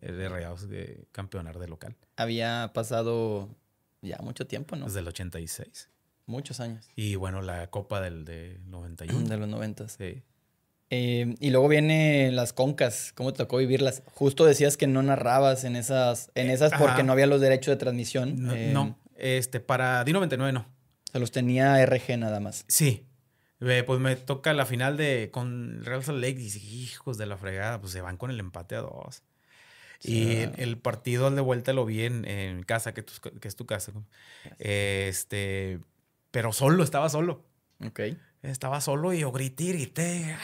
eh, de Rayados de campeonar de local. había pasado Ya mucho tiempo, ¿no? Desde el 86. Muchos años. Y bueno, la Copa del de 91. De los 90. Sí. Eh, y luego vienen las concas. ¿Cómo te tocó vivirlas? Justo decías que no narrabas en esas, en esas porque no había los derechos de transmisión. No, Eh, no, este, para D99 no. Se los tenía RG nada más. Sí. Eh, Pues me toca la final de con Real Salt Lake y dice, hijos de la fregada, pues se van con el empate a dos. Sí, y el, partido al de vuelta lo vi en, en casa, que, tu- que es tu casa. ¿no? Este, pero solo, estaba solo. Ok. Estaba solo y yo grité y grité.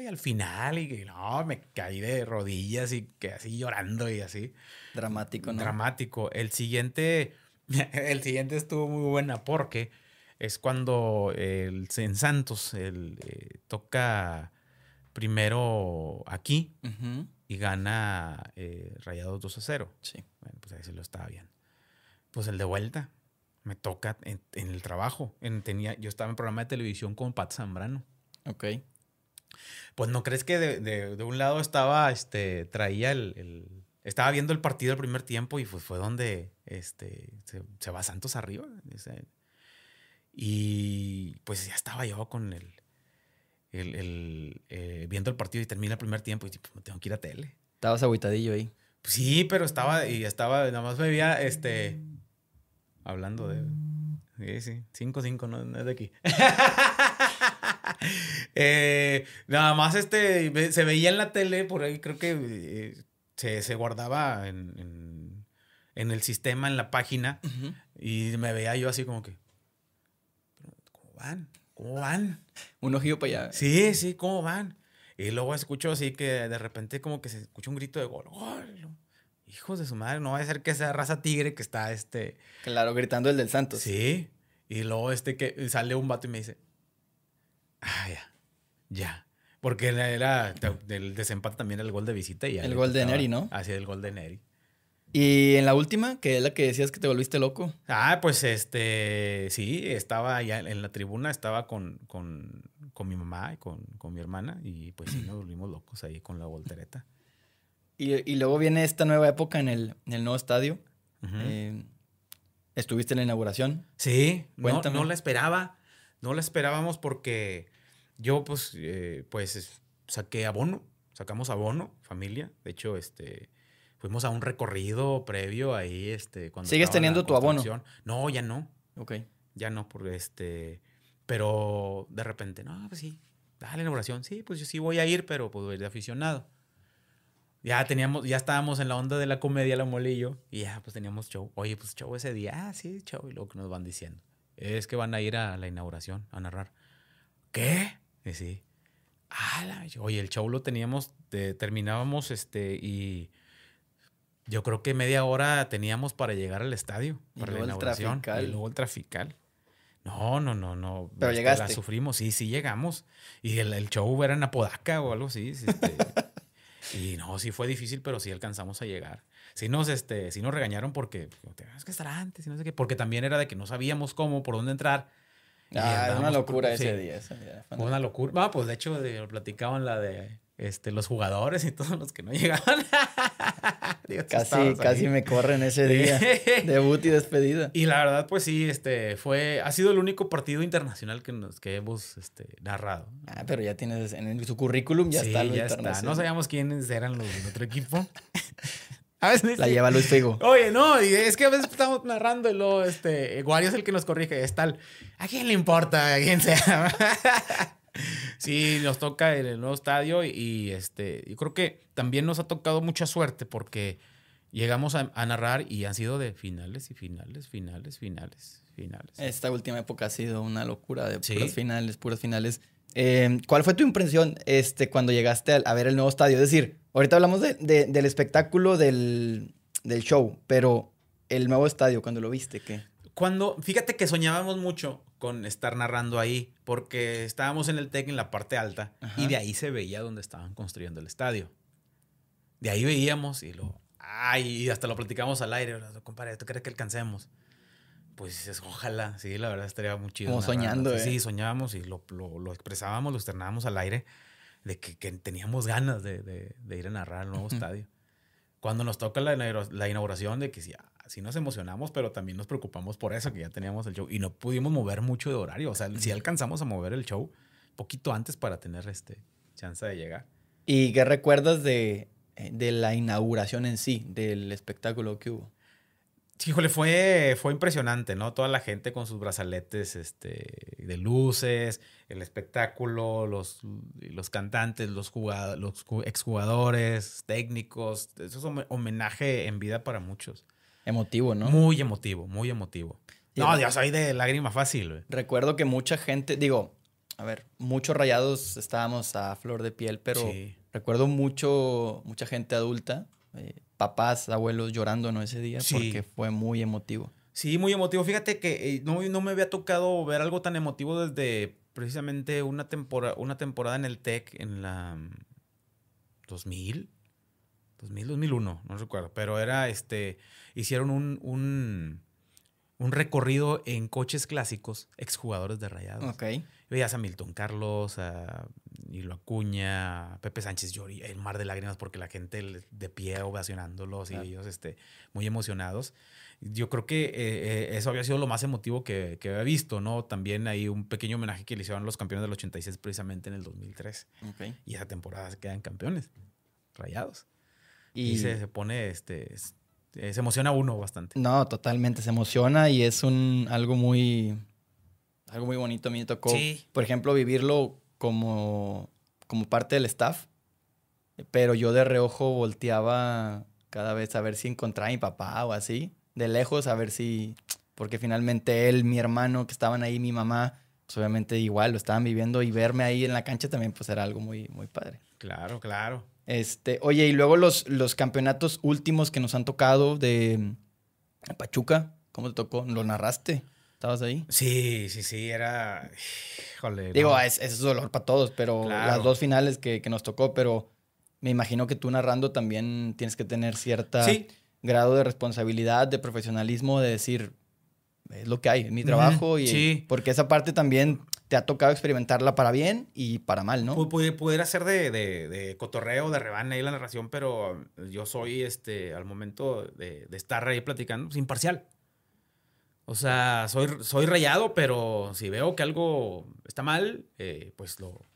Y al final, y no, me caí de rodillas y que así llorando y así. Dramático, ¿no? Dramático. El siguiente, *laughs* el siguiente estuvo muy buena porque es cuando el, en Santos el, eh, toca primero aquí y gana eh, Rayados 2 a 0. Sí. Bueno, pues ahí se lo estaba bien. Pues el de vuelta me toca en, en el trabajo. En, tenía, yo estaba en programa de televisión con Pat Zambrano. Ok. Pues no crees que de, de- de un lado estaba, este, traía el, el- estaba viendo el partido del primer tiempo y pues fue donde, este, se, se va Santos arriba. y pues ya estaba yo con el, el, el, eh, viendo el partido y termina el primer tiempo y pues, me tengo que ir a tele. Estabas agüitadillo ahí. Pues sí, pero estaba, y estaba, nada más me veía, este, hablando de, sí, sí, 5-5, no, no es de aquí. *laughs* Eh, nada más, este, se veía en la tele, por ahí creo que eh, se, se guardaba en, en, en el sistema, en la página, y me veía yo así como que, "Pero, ¿cómo van? ¿Cómo van? Un ojillo para allá. Sí, sí, ¿cómo van? Y luego escucho así que de repente como que se escucha un grito de gol. ¡Gol! Hijos de su madre, no va a ser que sea raza tigre que está este... Claro, gritando el del Santos. Sí. Y luego este que sale un vato y me dice, ah, ya, ya. Porque era, del desempate también era el gol de visita. Y ya El gol de Neri, ¿no? Así el gol de Neri. Y en la última, que es la que decías que te volviste loco. Ah, pues este, sí, estaba ya en la tribuna, estaba con, con, con mi mamá y con, con mi hermana y pues sí, nos volvimos locos ahí con la voltereta. Y, y luego viene esta nueva época en el, en el nuevo estadio. Eh, estuviste en la inauguración. Sí, no, Cuéntame. no la esperaba, no la esperábamos porque yo pues, eh, pues es- saqué abono, sacamos abono, familia, de hecho, este, fuimos a un recorrido previo ahí, este, cuando ¿Sigues teniendo tu abono? No, ya no, Ok. ya no, porque este, pero de repente, no, pues sí, dale la inauguración, sí, pues yo sí voy a ir, pero voy a ir de aficionado. Ya teníamos, ya estábamos en la onda de la comedia, la molillo, y ya pues teníamos show. Oye, pues show ese día, ah, sí, show, y luego que nos van diciendo. Es que van a ir a la inauguración a narrar. ¿Qué? Y sí. Ah, la- oye, el show lo teníamos, de- terminábamos, este, y yo creo que media hora teníamos para llegar al estadio, Y para la luego el inauguración. trafical. Y luego el trafical. No, no, no, no. Pero este, llegaste. La sufrimos, sí, sí llegamos. Y el, el show era en Apodaca o algo así. sí, este, *laughs* y no, sí fue difícil, pero sí alcanzamos a llegar. Sí nos, este, sí nos regañaron porque es que estar antes y no sé qué. Porque también era de que no sabíamos cómo, por dónde entrar. Ah, era una locura por- ese sí. día. ese día. Fue una locura. Ah, pues de hecho de- lo platicaban la de este, los jugadores y todos los que no *laughs* llegaban. Digo, Casi, casi me corren ese día. *laughs* Debut y despedida. Y la verdad, pues sí, este, fue, ha sido el único partido internacional que, nos, que hemos este, narrado. Ah, pero ya tienes en su currículum, ya Sí, está lo ya está. No sabíamos quiénes eran los del otro equipo. a veces *laughs* La lleva Luis Figo. Oye, no, y es que a veces estamos narrando y luego, este, Wario es el que nos corrige, es tal. ¿A quién le importa? ¿A quién sea? Sí, nos toca en el nuevo estadio y, y, este, yo creo que también nos ha tocado mucha suerte porque llegamos a, a narrar y han sido de finales y finales, finales, finales, finales. Esta última época ha sido una locura de Sí. puras finales, puras finales. Eh, ¿Cuál fue tu impresión este, cuando llegaste a, a ver el nuevo estadio? Es decir, ahorita hablamos de- de- del espectáculo del, del show, pero el nuevo estadio, cuando lo viste, ¿qué? Cuando, fíjate que soñábamos mucho con estar narrando ahí, porque estábamos en el TEC en la parte alta Ajá. y de ahí se veía donde estaban construyendo el estadio. De ahí veíamos y lo, ay, y hasta lo platicamos al aire, compadre, ¿tú crees que alcancemos? Pues es- ojalá, sí, la verdad estaría muy chido. Como soñando, ¿eh? Sí, soñábamos y lo, lo- lo expresábamos, lo externábamos al aire, de que, que teníamos ganas de, de- de ir a narrar al nuevo estadio. Cuando nos toca la, la inauguración de que sí, ah, sí nos emocionamos, pero también nos preocupamos por eso, que ya teníamos el show. Y no pudimos mover mucho de horario. O sea, sí alcanzamos a mover el show poquito antes para tener este chance de llegar. ¿Y qué recuerdas de, eh, de la inauguración en sí, del espectáculo que hubo? Híjole, fue, fue impresionante, ¿no? Toda la gente con sus brazaletes este, de luces, el espectáculo, los, los cantantes, los, jugado- los ju- exjugadores, técnicos. Eso es home- homenaje en vida para muchos. Emotivo, ¿no? Muy emotivo, muy emotivo. Y- No, yo soy de lágrima fácil. Recuerdo que mucha gente, digo, a ver, muchos rayados estábamos a flor de piel, pero Sí. recuerdo mucho, mucha gente adulta, eh, papás, abuelos llorando, ¿no? Ese día, Sí. porque fue muy emotivo. Sí, muy emotivo. Fíjate que eh, no, no me había tocado ver algo tan emotivo desde precisamente una, tempora- una temporada en el TEC en la mm, 2000, 2000, 2001, no recuerdo. Pero era este, hicieron un, un, un recorrido en coches clásicos, exjugadores de Rayados. Ok. Veías a Milton Carlos, a Hilo Acuña, a Pepe Sánchez Llori, el mar de lágrimas, porque la gente de pie ovacionándolos Claro. y ellos este, muy emocionados. Yo creo que eh, eh, eso había sido lo más emotivo que, que había visto, ¿no? También hay un pequeño homenaje que le hicieron los campeones del 86 precisamente en el 2003. Ok. Y esa temporada se quedan campeones, rayados. Y, Y, se, se pone, este, es- eh, se emociona uno bastante. no, totalmente, se emociona y es un algo muy, algo muy bonito. A mí me tocó, Sí. por ejemplo, vivirlo como, como parte del staff, pero yo de reojo volteaba cada vez a ver si encontraba a mi papá o así, de lejos a ver si, porque finalmente él, mi hermano que estaban ahí, mi mamá, pues obviamente igual lo estaban viviendo y verme ahí en la cancha también pues era algo muy, muy padre. Claro, claro. Este, oye, y luego los, los campeonatos últimos que nos han tocado de Pachuca, ¿cómo te tocó? ¿Lo narraste? ¿Estabas ahí? Sí, sí, sí, era... Híjole. Digo, no. es, es dolor para todos, pero Claro. las dos finales que, que nos tocó, pero me imagino que tú narrando también tienes que tener cierta Sí. grado de responsabilidad, de profesionalismo, de decir, es lo que hay, es mi trabajo, y sí. porque esa parte también te ha tocado experimentarla para bien y para mal, ¿no? Pu- pu- Pudiera ser de, de, de cotorreo, de rebane ahí la narración, pero yo soy, este, al momento de, de estar ahí platicando, pues, imparcial. O sea, soy, soy rayado, pero si veo que algo está mal, eh, pues lo...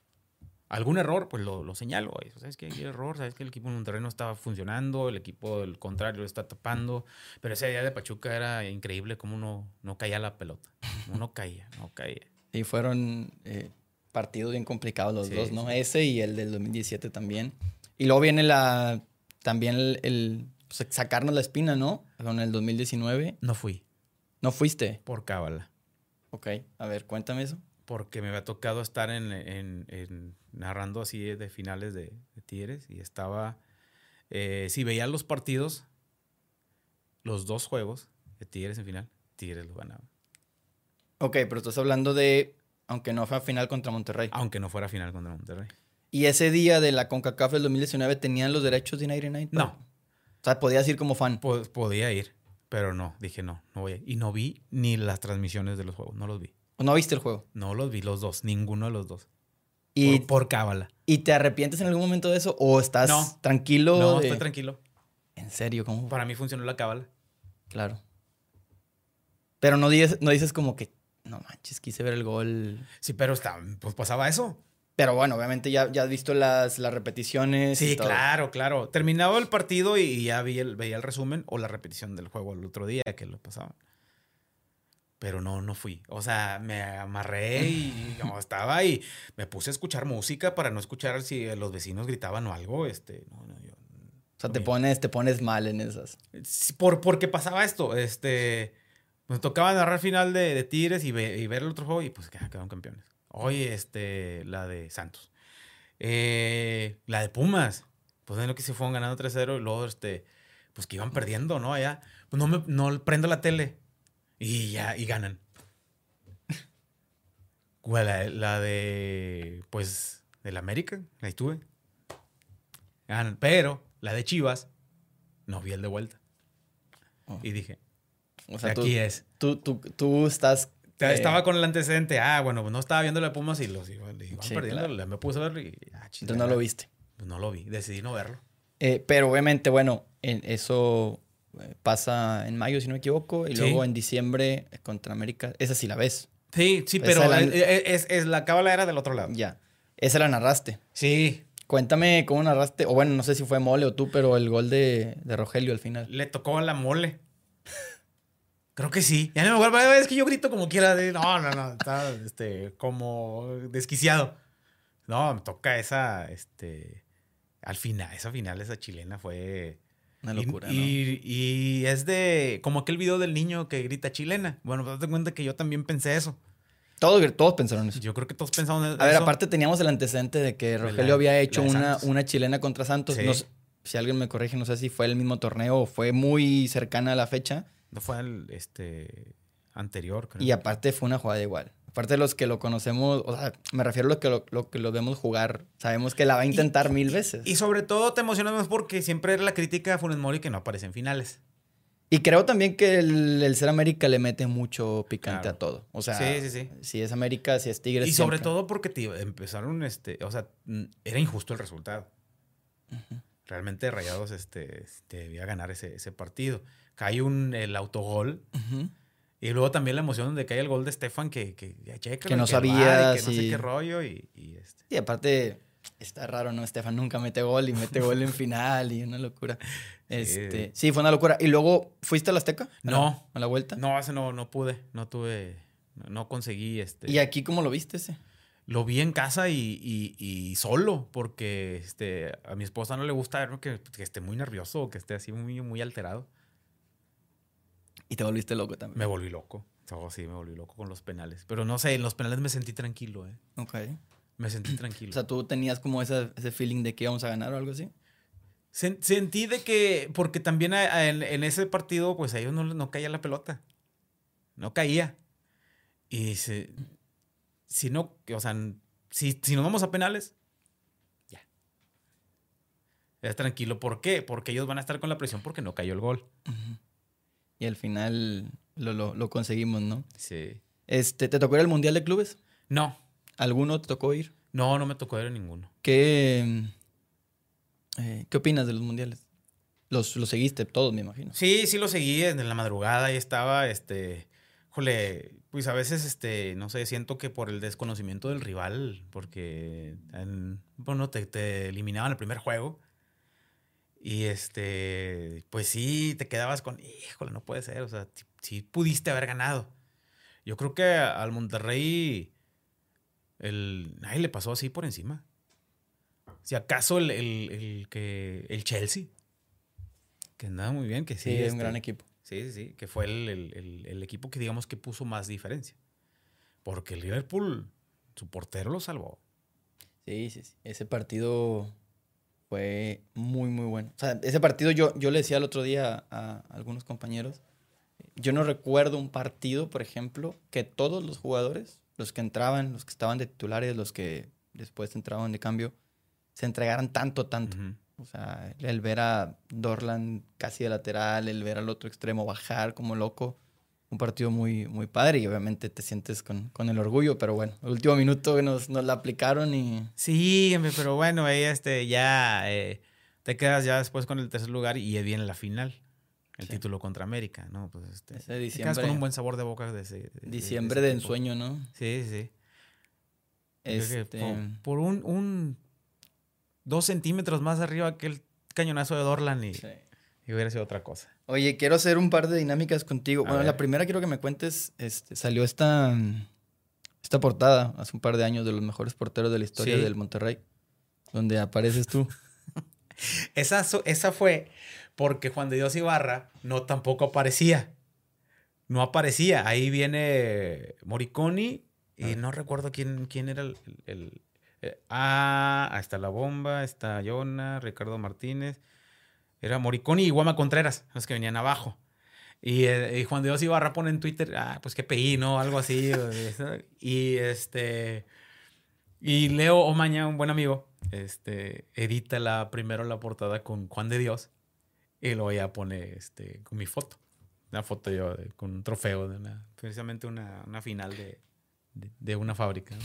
Algún error, pues lo, lo señalo. ¿Sabes qué? Hay error, ¿sabes que el equipo de Monterrey no estaba funcionando? El equipo del contrario lo está tapando. Pero ese día de Pachuca era increíble cómo no, no caía la pelota. No caía, no caía. Y fueron eh, partidos bien complicados los Sí, dos, ¿no? sí. Ese y el del 2017 también. Y luego viene la también el, el, pues, sacarnos la espina, ¿no? Con el 2019. No fui ¿No fuiste? por cábala. Ok, a ver, cuéntame eso. porque me había tocado estar en, en- en- narrando así de finales de, de Tigres y estaba, eh, si veía los partidos, los dos juegos de Tigres en final, Tigres lo ganaba, Ok, pero estás hablando de, aunque no fue a final contra Monterrey. aunque no fuera final contra Monterrey. Y ese día de la CONCACAF del 2019 tenían los derechos de 99 No, O sea, podías ir como fan. po- podía ir, pero no, dije no, no voy a ir. Y no vi ni las transmisiones de los juegos, no los vi. ¿O no viste el juego? No los vi los dos, ninguno de los dos. ¿Y, por, por cábala. ¿Y te arrepientes en algún momento de eso? ¿O estás No. tranquilo? No, de- estoy tranquilo. En serio, ¿cómo? Para mí funcionó la cábala. Claro. Pero no dices, no dices como que, no manches, quise ver el gol. Sí, pero está, pues pasaba eso. Pero bueno, obviamente ya, ya has visto las, las repeticiones. y Sí, todo. claro, claro. Terminaba el partido y ya vi el- veía el resumen o la repetición del juego el otro día que lo pasaban. Pero no, no fui. O sea, me amarré y no, estaba y me puse a escuchar música para no escuchar si los vecinos gritaban o algo. Este, no, no, yo- O sea, te pones, te pones mal en esas. Por, porque pasaba esto. Este, me tocaba narrar final de, de Tigres y, ve- y ver el otro juego y pues quedaron campeones. Oye, este, la de Santos. Eh, la de Pumas. Pues es lo que se fueron ganando 3-0 y luego, este, pues que iban perdiendo, ¿no? Allá. Pues no me, no prendo la tele y ya, y ganan. *laughs* La, la de, pues, del América, ahí estuve. Ganan, pero la de Chivas, no vi el de vuelta. Oh. Y dije, O sea, tú, aquí es. tú, tú, tú estás... eh, Estaba con el antecedente, ah, bueno, pues no estaba viendo la Pumas y los iban, iban Sí, perdiendo, claro. me puse a verlo y, ah. Entonces no lo viste. Pues no lo vi, decidí no verlo. Eh, pero obviamente, bueno, en- eso eh, pasa en mayo, si no me equivoco, y Sí. luego en diciembre contra América. Esa sí la ves. Sí, sí, Esa pero la- es- es la cábala era del otro lado. Ya. Esa la narraste. Sí, Cuéntame cómo narraste, o bueno, no sé si fue Mole o tú, pero el gol de, de Rogelio al final. le tocó a la mole. Creo que sí. Ya no me acuerdo, es que yo grito como quiera. de, no, no, no. Está este, como desquiciado. No, me toca esa, este. Al final, esa final, esa chilena fue. Una y- locura, ¿no? y, y es de. Como aquel video del niño que grita chilena. Bueno, pues date cuenta que yo también pensé eso. Todos, todos pensaron eso. Yo creo que todos pensamos en A ver, eso. aparte teníamos el antecedente de que la- Rogelio había hecho una, una chilena contra Santos. Sí. No sé- si alguien me corrige, no sé si fue el mismo torneo o fue muy cercana a la fecha. No fue el este, anterior, creo. Y aparte fue una jugada igual. Aparte de los que lo conocemos, o sea, me refiero a los que lo, lo que lo vemos jugar. Sabemos que la va a intentar mil veces. Y sobre todo te emocionas más porque siempre era la crítica a Funes Mori que no aparece en finales. Y creo también que el, el ser América le mete mucho picante Claro. a todo. O sea, Sí, sí, sí. si es América, si es Tigres. Y sobre siempre. todo porque tío, empezaron, este, o sea, era injusto el resultado. Realmente Rayados este, debía ganar ese, ese partido. Cae un, el autogol. Ujú. Y luego también la emoción de que hay el gol de Stefan que, que, ya Que no sabía y que no sé qué rollo. Y, y, este. Y aparte, está raro, ¿no? Estefan nunca mete gol y mete gol en final y una locura. *laughs* Este, sí, fue una locura. ¿Y luego fuiste a la Azteca? ¿A la- No. ¿A la vuelta? No, ese no, no pude. No tuve. No, no conseguí este. ¿Y aquí cómo lo viste ese? Lo vi en casa y, y- y solo, porque este, a mi esposa no le gusta verme que, que esté muy nervioso o que esté así muy, muy alterado. Y te volviste loco también. Me volví loco. Oh, sí, me volví loco con los penales. Pero no sé, en los penales me sentí tranquilo, ¿eh? Ok. Me sentí tranquilo. O sea, tú tenías como esa- ese feeling de que íbamos a ganar o algo así. Sen- sentí de que, porque también a- a- en, en ese partido, pues a ellos no, no caía la pelota. No caía. Y se, si no, o sea, si, si nos vamos a penales, ya. Es tranquilo. ¿Por qué? Porque ellos van a estar con la presión porque no cayó el gol. Y al final lo, lo- lo conseguimos, ¿no? Sí. Este, ¿Te tocó ir al Mundial de Clubes? No, ¿Alguno te tocó ir? no, no me tocó ver a ninguno. ¿Qué, eh, ¿qué opinas de los mundiales? Los, los seguiste todos, me imagino. Sí, sí lo seguí en la madrugada y estaba, este, jole, pues a veces, este, no sé, siento que por el desconocimiento del rival, porque, en- bueno, te, te eliminaban el primer juego y, este, pues sí, te quedabas con, híjole, no puede ser, o sea, sí, sí pudiste haber ganado. Yo creo que al Monterrey, el, nadie le pasó así por encima. Si acaso el, el- el que, el Chelsea, que andaba muy bien, que sí. Sí, es un este, gran equipo. Sí, sí, sí, que fue el- el equipo que digamos que puso más diferencia. Porque el Liverpool, su portero lo salvó. Sí, sí, sí. Ese partido fue muy, muy bueno. O sea, ese partido yo, yo le decía el otro día a, a algunos compañeros, yo no recuerdo un partido, por ejemplo, que todos los jugadores, los que entraban, los que estaban de titulares, los que después entraban de cambio, se entregaran tanto, tanto. O sea, el ver a Dorland casi de lateral, el ver al otro extremo bajar como loco. Un partido muy, muy padre y obviamente te sientes con, con el orgullo, pero bueno, el último minuto nos, nos la aplicaron y Sí, pero bueno, ahí este, ya eh, te quedas ya después con el tercer lugar y viene la final. El Sí. título contra América, ¿no? Pues este, ese te quedas diciembre, con un buen sabor de boca de ese. de- de- de diciembre de ensueño, ¿no? Sí, sí. Que Este, por, por un, un dos centímetros más arriba aquel cañonazo de Dorlan y, sí. y hubiera sido otra cosa. Oye, quiero hacer un par de dinámicas contigo. A bueno, la primera quiero que me cuentes, este, salió esta, esta portada hace un par de años de los mejores porteros de la historia Sí. del Monterrey, donde apareces tú. *laughs* Esa, esa fue porque Juan de Dios Ibarra no tampoco aparecía. No aparecía. Ahí viene Moriconi y Ah. no recuerdo quién, quién era el... el- el- eh, ah, ahí está La Bomba, está Yona, Ricardo Martínez. Era Moriconi y Guama Contreras, los que venían abajo. Y, eh, y Juan de Dios Ibarra pone en Twitter, ah, pues qué pedí, ¿no? Algo así. *laughs* y este... Y Leo Omaña, un buen amigo, este, edita la, primero la portada con Juan de Dios y luego ya pone este, con mi foto. Una foto yo de- con un trofeo de una, precisamente una, una final de, de, de una fábrica.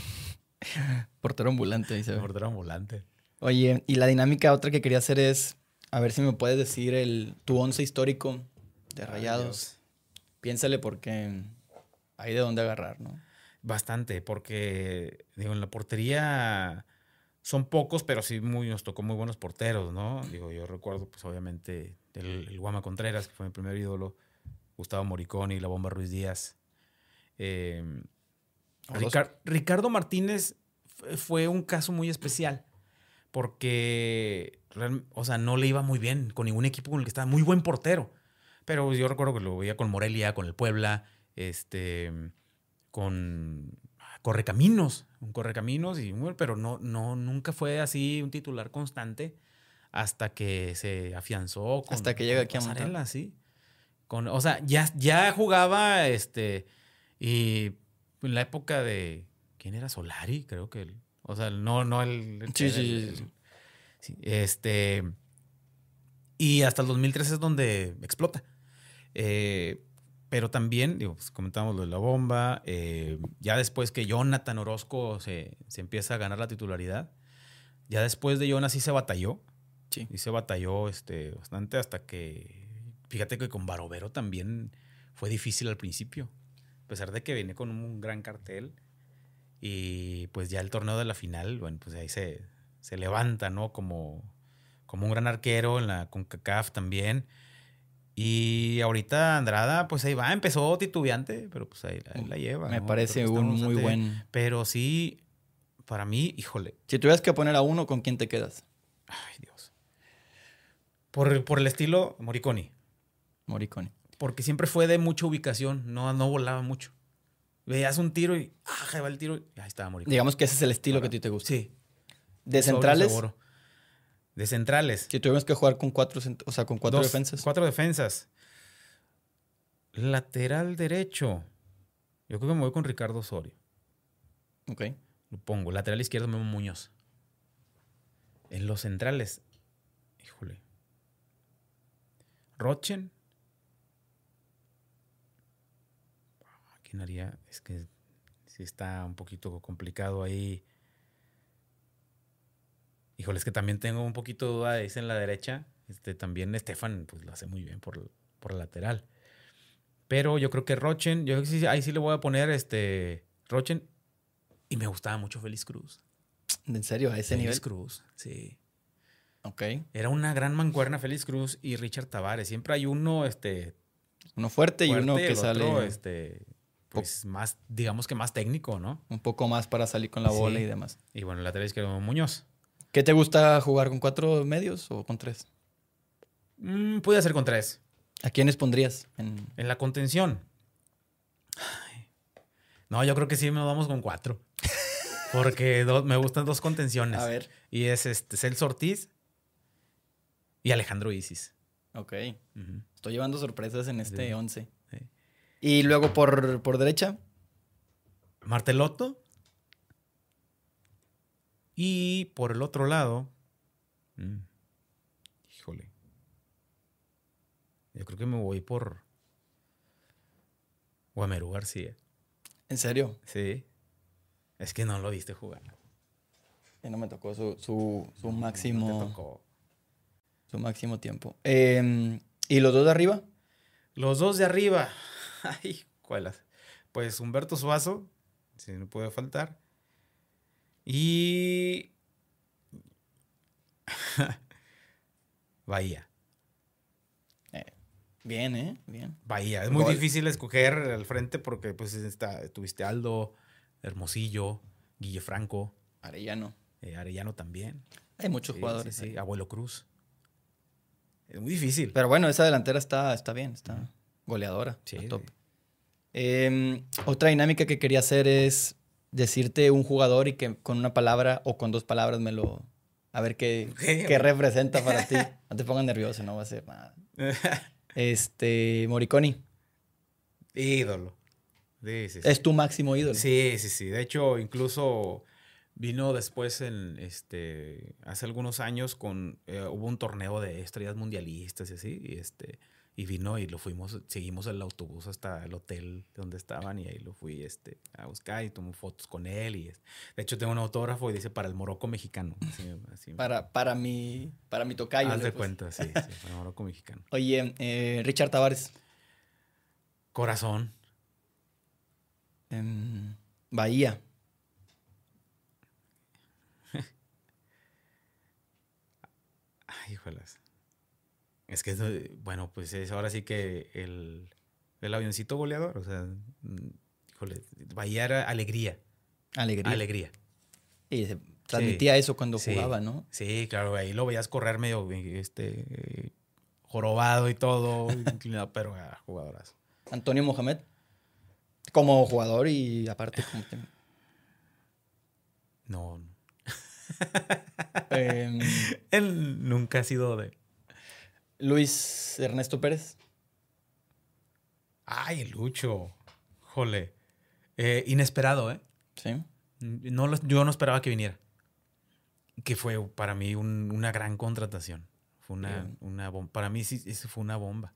*laughs* Portero ambulante, dice. Portero ambulante. Oye, y la dinámica otra que quería hacer es, A ver si me puedes decir el, tu once histórico de Rayados. Piénsale porque hay de dónde agarrar, ¿no? Bastante, porque digo, en la portería son pocos, pero sí muy, nos tocó muy buenos porteros, ¿no? Digo, yo recuerdo, pues obviamente, el, Guama Contreras, que fue mi primer ídolo, Gustavo Moriconi, la Bomba Ruiz Díaz. Em, Ricardo Martínez fue un caso muy especial, porque, o sea, no le iba muy bien con ningún equipo con el que estaba, muy buen portero. Pero yo recuerdo que lo veía con Morelia, con el Puebla, este con Correcaminos, un Correcaminos, y, pero no, no, nunca fue así un titular constante hasta que se afianzó. Con, hasta que llega aquí a Monterrey. sí. Con, o sea, ya, ya jugaba, este, y en la época de, ¿quién era Solari? Creo que, él, o sea, no, no el... sí, sí, sí, Este, y hasta el 2003 es donde explota. Eh, pero también, digo, pues, comentábamos lo de la bomba. Eh, ya después que Jonathan Orozco se, empieza a ganar la titularidad, ya después de Jonas sí se batalló. Sí. Y se batalló este, bastante hasta que. Fíjate que con Barovero también fue difícil al principio. A pesar de que viene con un gran cartel. Y pues ya el torneo de la final, bueno, pues ahí se, se levanta, ¿no? Como, como un gran arquero en la CONCACAF también. Y ahorita Andrada, pues ahí va, empezó titubeante, pero pues ahí, la lleva. Me parece un muy buen. Pero sí, para mí, híjole. Si tuvieras que poner a uno, ¿con quién te quedas? Ay, Dios. Por, por el estilo Moriconi. Moriconi. Porque siempre fue de mucha ubicación, no, no volaba mucho. Veías un tiro y, ah, va el tiro y ahí estaba Moriconi. Digamos que ese es el estilo que a ti te gusta. Sí. ¿De centrales? De centrales. Si tuvimos que jugar con cuatro, o sea, con cuatro defensas. Cuatro defensas. Lateral derecho. Yo creo que me voy con Ricardo Osorio. Ok. Lo pongo. Lateral izquierdo, Memo Muñoz. En los centrales. Híjole. Rochen. ¿Quién haría? Es que sí está un poquito complicado ahí. Híjole, es que también tengo un poquito de duda, dice en la derecha. Este, también Estefan pues, lo hace muy bien por, por lateral. Pero yo creo que Rochen, yo sí, ahí sí le voy a poner este Rochen. Y me gustaba mucho Félix Cruz. ¿En serio? ¿A ese nivel? Félix Cruz, sí. Ok. Era una gran mancuerna Félix Cruz y Richard Tavares. Siempre hay uno, este... Uno fuerte, y uno que sale... este, pues más, digamos que más técnico, ¿no? Un poco más para salir con la bola y demás. Y bueno, el lateral izquierdo Muñoz. ¿Qué te gusta jugar con cuatro medios o con tres? Mm, puede ser con tres. ¿A quiénes pondrías? En, la contención. No, yo creo que sí nos vamos con cuatro. *laughs* Porque me gustan dos contenciones. A ver. Y es este Celso Ortiz y Alejandro Isis. Ok. Estoy llevando sorpresas en este once. Y luego por, por derecha. Marteloto y por el otro lado, mm, híjole, yo creo que me voy por Guamerú García. ¿En serio? Sí. Es que no lo viste jugar. Y no me tocó su, su, máximo. Su máximo tiempo. Em, ¿Y los dos de arriba? Los dos de arriba. *laughs* Ay, ¿cuáles? Pues Humberto Suazo, si no puede faltar. Y... *laughs* Bahía. Eh, bien, ¿eh? Bien. Bahía. Es muy difícil escoger al frente porque pues está, tuviste Aldo, Hermosillo, Guille Franco. Arellano. Eh, Arellano también. Hay muchos jugadores. Sí, Abuelo Cruz. Es muy difícil. Pero bueno, esa delantera está, está bien, está goleadora. Sí. Top. Em, otra dinámica que quería hacer es decirte un jugador y que con una palabra o con dos palabras me lo... A ver qué, qué representa para ti. *laughs* No te pongas nervioso, no va a ser nada. *laughs* Este, Moriconi. Ídolo. Es tu máximo ídolo. Sí, sí, sí. De hecho, incluso vino después en este hace algunos años con eh, hubo un torneo de estrellas mundialistas y así y este Y vino y lo fuimos, seguimos el autobús hasta el hotel donde estaban y ahí lo fui este, a buscar y tomé fotos con él. Y de hecho tengo un autógrafo y dice para el Morocco mexicano. para, para, mi, para mi tocayo. Haz de pues. cuenta, sí, para el Morocco mexicano. *laughs* Oye, eh, Richard Tavares. Corazón. En Bahía. *laughs* Ay, híjolas. Es que, bueno, pues es ahora sí que el, el avioncito goleador, o sea, mm, híjole, Bahía era alegría. Alegría. Alegría. Y se transmitía eso cuando jugaba, ¿no? Sí, claro, ahí lo veías correr medio este, jorobado y todo, *laughs* inclinado, pero era jugadorazo. Antonio Mohamed, como jugador y aparte como... *sighs* No. Em, *laughs* Él nunca ha sido de... Luis Ernesto Pérez. Ay, Lucho. Jole. Eh, inesperado, ¿eh? Sí. No, yo no esperaba que viniera. Que fue para mí una gran contratación. Fue una, una bomba. Para mí sí, fue una bomba.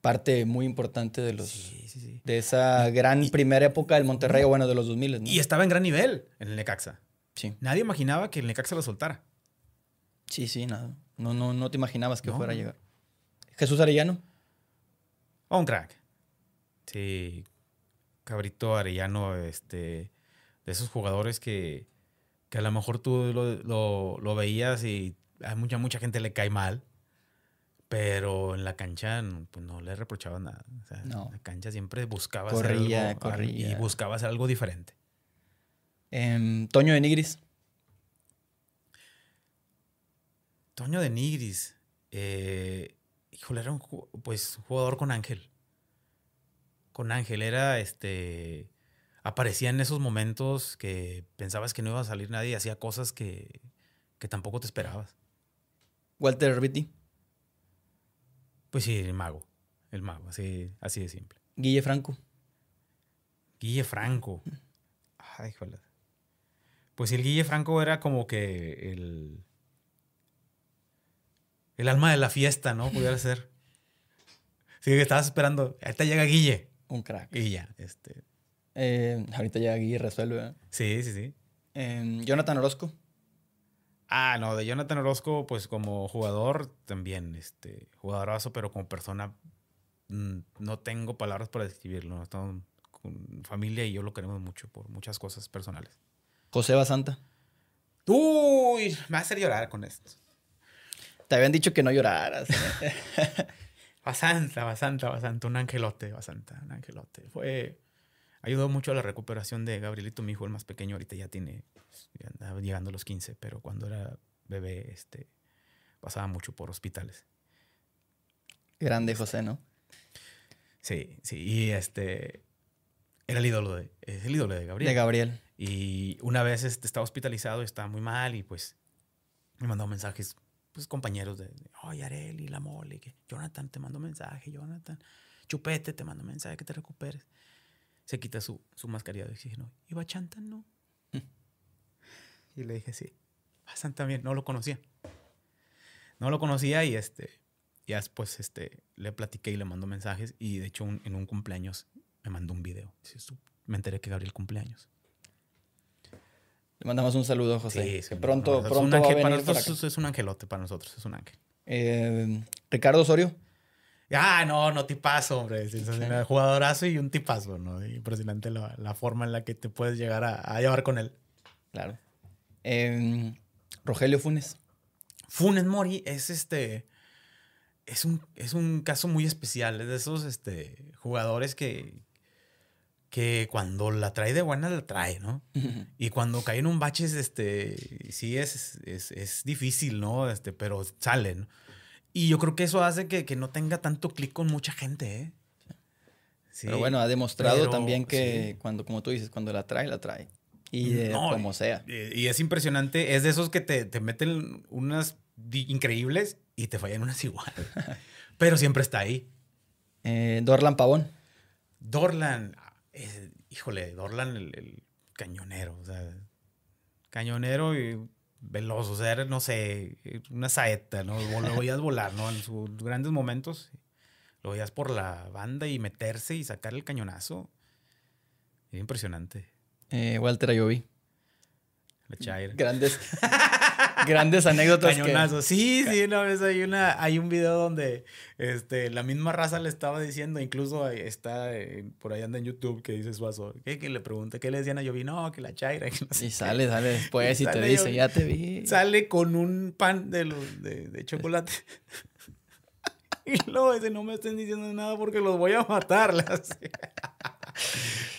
parte muy importante de los de esa gran primera época del Monterrey, o bueno, de los 2000. Y estaba en gran nivel en el Necaxa. Sí. Nadie imaginaba que el Necaxa lo soltara. Sí, sí, nada. No, no, no te imaginabas que fuera a llegar. Jesús Arellano. un crack. Sí. Cabrito Arellano, este, de esos jugadores que, que a lo mejor tú lo, lo, veías y a mucha, mucha gente le cae mal. Pero en la cancha pues, no le reprochaba nada. no. En la cancha siempre buscaba corría, hacer algo, corría. y buscaba hacer algo diferente. Em, Toño de Nigris. Toño de Nigris. Eh, híjole, era un pues, jugador con Ángel. Con Ángel. Era este. Aparecía en esos momentos que pensabas que no iba a salir nadie y hacía cosas que, que tampoco te esperabas. Walter Herbiti. Pues sí, el mago. El mago, así, así de simple. Guille Franco. Guille Franco. Ay, híjole. Pues el Guille Franco era como que el el alma de la fiesta, ¿no? Pudiera ser. Sí, que estabas esperando. Ahorita llega Guille. Un crack. Y ya, este. Eh, ahorita llega Guille resuelve. Sí, sí, sí. Em, Jonathan Orozco. Ah, no, de Jonathan Orozco, pues como jugador también, este, jugadorazo, pero como persona mm, no tengo palabras para describirlo. Estamos con familia y yo lo queremos mucho por muchas cosas personales. José Basanta. Uy, me va a hacer llorar con esto. Te habían dicho que no lloraras. *laughs* bastante, bastante, bastante. Un angelote, bastante, un angelote. Fue. Ayudó mucho a la recuperación de Gabrielito, mi hijo, el más pequeño. Ahorita ya tiene. Ya andaba llegando a los 15, pero cuando era bebé, este. Pasaba mucho por hospitales. Grande José, ¿no? Sí, sí. Y este. Era el ídolo de. Es el ídolo de Gabriel. De Gabriel. Y una vez este, estaba hospitalizado y estaba muy mal y pues me mandó mensajes pues, compañeros de, oye, Areli, la mole, que Jonathan te mando mensaje, Jonathan, Chupete te mando mensaje, que te recuperes. Se quita su, su mascarilla de oxígeno. ¿Y Bachantan no? *laughs* y le dije, sí, Bachantan también, no lo conocía. No lo conocía y este, ya después este, le platiqué y le mando mensajes y de hecho en un cumpleaños me mandó un video. Me enteré que Gabriel cumpleaños. Le mandamos un saludo, José. Sí, que pronto, pronto va a venir para nosotros es un angelote, para nosotros es un ángel. Eh, Ricardo Osorio. Ah, no, no tipazo, hombre. Es un *laughs* jugadorazo y un tipazo, ¿no? Impresionante la, la, forma en la que te puedes llegar a, llevar con él. Claro. Em, Rogelio Funes. Funes Mori es este. Es un, es un caso muy especial. Es de esos este, jugadores que, que cuando la trae de buena la trae, ¿no? Y cuando cae en un bache, este, sí es, es, difícil, ¿no? Este, pero salen. Y yo creo que eso hace que, no tenga tanto clic con mucha gente, ¿eh? Sí, pero bueno, ha demostrado también que cuando, como tú dices, cuando la trae, la trae. Y como sea. Y, es impresionante, es de esos que te, meten unas increíbles y te fallan unas igual. *laughs* pero siempre está ahí. Eh, Dorlan Pavón. Dorlan, híjole, Dorlan el, cañonero, o sea, cañonero y veloz, o sea, no sé, una saeta, ¿no? Lo a volar, ¿no? En sus grandes momentos. Lo veías por la banda y meterse y sacar el cañonazo. Era impresionante. Eh, Walter Ayoví. La Chaira. Grandes, grandes anécdotas. que- Cañonazo. Sí, sí, una vez hay una, hay un video donde este, la misma raza le estaba diciendo, incluso está eh, por ahí anda en YouTube que dice Suazo, que, que le pregunta, ¿qué le decían a Yovi? No, que la Chaira. que no sé Y qué. sale, sale después Y y, te dice, ya te vi. Sale con un pan de, los- de, de chocolate. *laughs* y luego dice, no me estén diciendo nada porque los voy a matar. *laughs*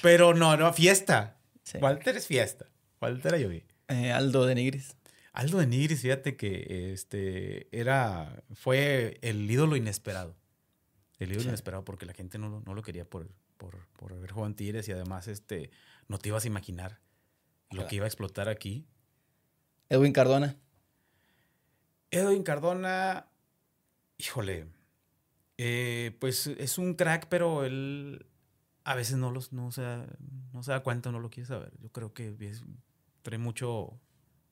Pero no, no, fiesta. Sí. Walter es fiesta. Walter Ayoví. Eh, Aldo de Nigris. Aldo de Nigris, fíjate que este era fue el ídolo inesperado. El ídolo Sí. inesperado porque la gente no, lo- no lo quería por, por, por haber jugado en Tigres y además este, no te ibas a imaginar lo que iba a explotar aquí. Edwin Cardona. Edwin Cardona, híjole, eh, pues es un crack, pero él a veces no, los, no, se, no se da cuenta, no lo quiere saber. Yo creo que es- trae mucho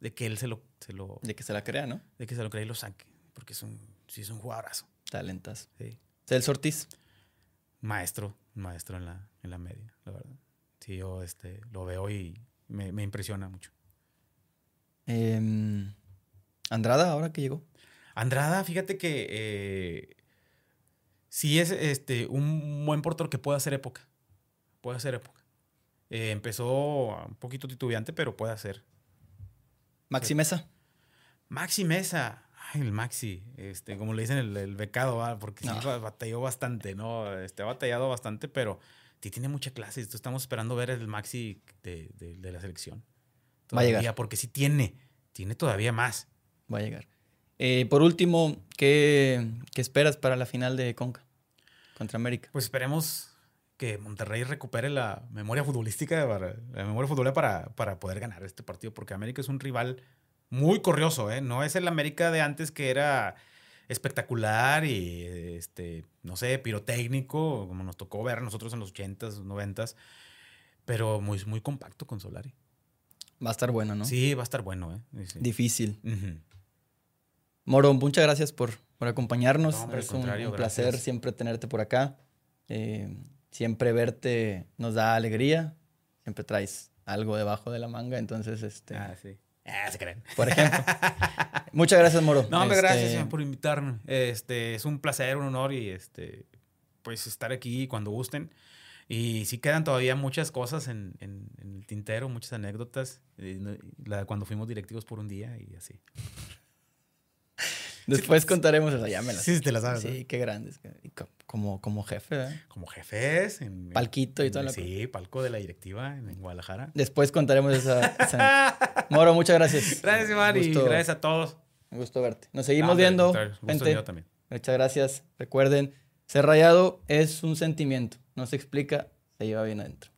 de que él se lo, se lo, De que se la crea, ¿no? de que se lo cree y lo saque, porque es un, sí es un jugadorazo. Talentas. Sí. Celso Ortiz. Maestro, maestro en la, en la media, la verdad. Sí, yo este, lo veo y me, me impresiona mucho. Em, Andrada, ahora que llegó. Andrada, fíjate que eh, sí es este, un buen portero que puede hacer época. Puede hacer época. Eh, empezó un poquito titubeante, pero puede hacer. Maxi Mesa. Maxi Mesa. Ay, el Maxi. Este, como le dicen el, el becado, ¿va? porque sí No. ba- batalló bastante, ¿no? Este, ha batallado bastante, pero sí tiene mucha clase. Esto Estamos esperando ver el Maxi de, de- de la selección. Va a llegar. Porque sí tiene. Tiene todavía más. Va a llegar. Eh, por último, ¿qué, qué esperas para la final de Conca contra América? Pues esperemos que Monterrey recupere la memoria futbolística, para- la memoria futbolera para, para poder ganar este partido, porque América es un rival muy corrioso, ¿eh? No es el América de antes que era espectacular y, este, no sé, pirotécnico, como nos tocó ver a nosotros en los 80s, 90s, pero muy, muy compacto con Solari. Va a estar bueno, ¿no? Sí, va a estar bueno, ¿eh? Sí. Difícil. Ujú. Moro, muchas gracias por, por acompañarnos. No, hombre, al es un, un placer siempre tenerte por acá. Eh, siempre verte nos da alegría. Siempre traes algo debajo de la manga. Entonces, este, Ah, sí. Ah, se creen. por ejemplo. *laughs* muchas gracias, Moro. No, Este, gracias por invitarme. Este, es un placer, un honor y este, pues estar aquí cuando gusten. Y sí quedan todavía muchas cosas en, en- en el tintero, muchas anécdotas. la- cuando fuimos directivos por un día y así. Después contaremos eso. Ya me las Sí, te la sabes. Sí, ¿no? qué grandes. Como, como jefe, ¿verdad? Como jefes. En, Palquito y en- toda la Sí, palco de la directiva en, en Guadalajara. Después contaremos esa. *laughs* esa- Moro, muchas gracias. Gracias, Iván, y gracias a todos. Un gusto verte. Nos seguimos al viendo, gusto mío también. Muchas gracias. Recuerden, ser rayado es un sentimiento. No se explica, se lleva bien adentro.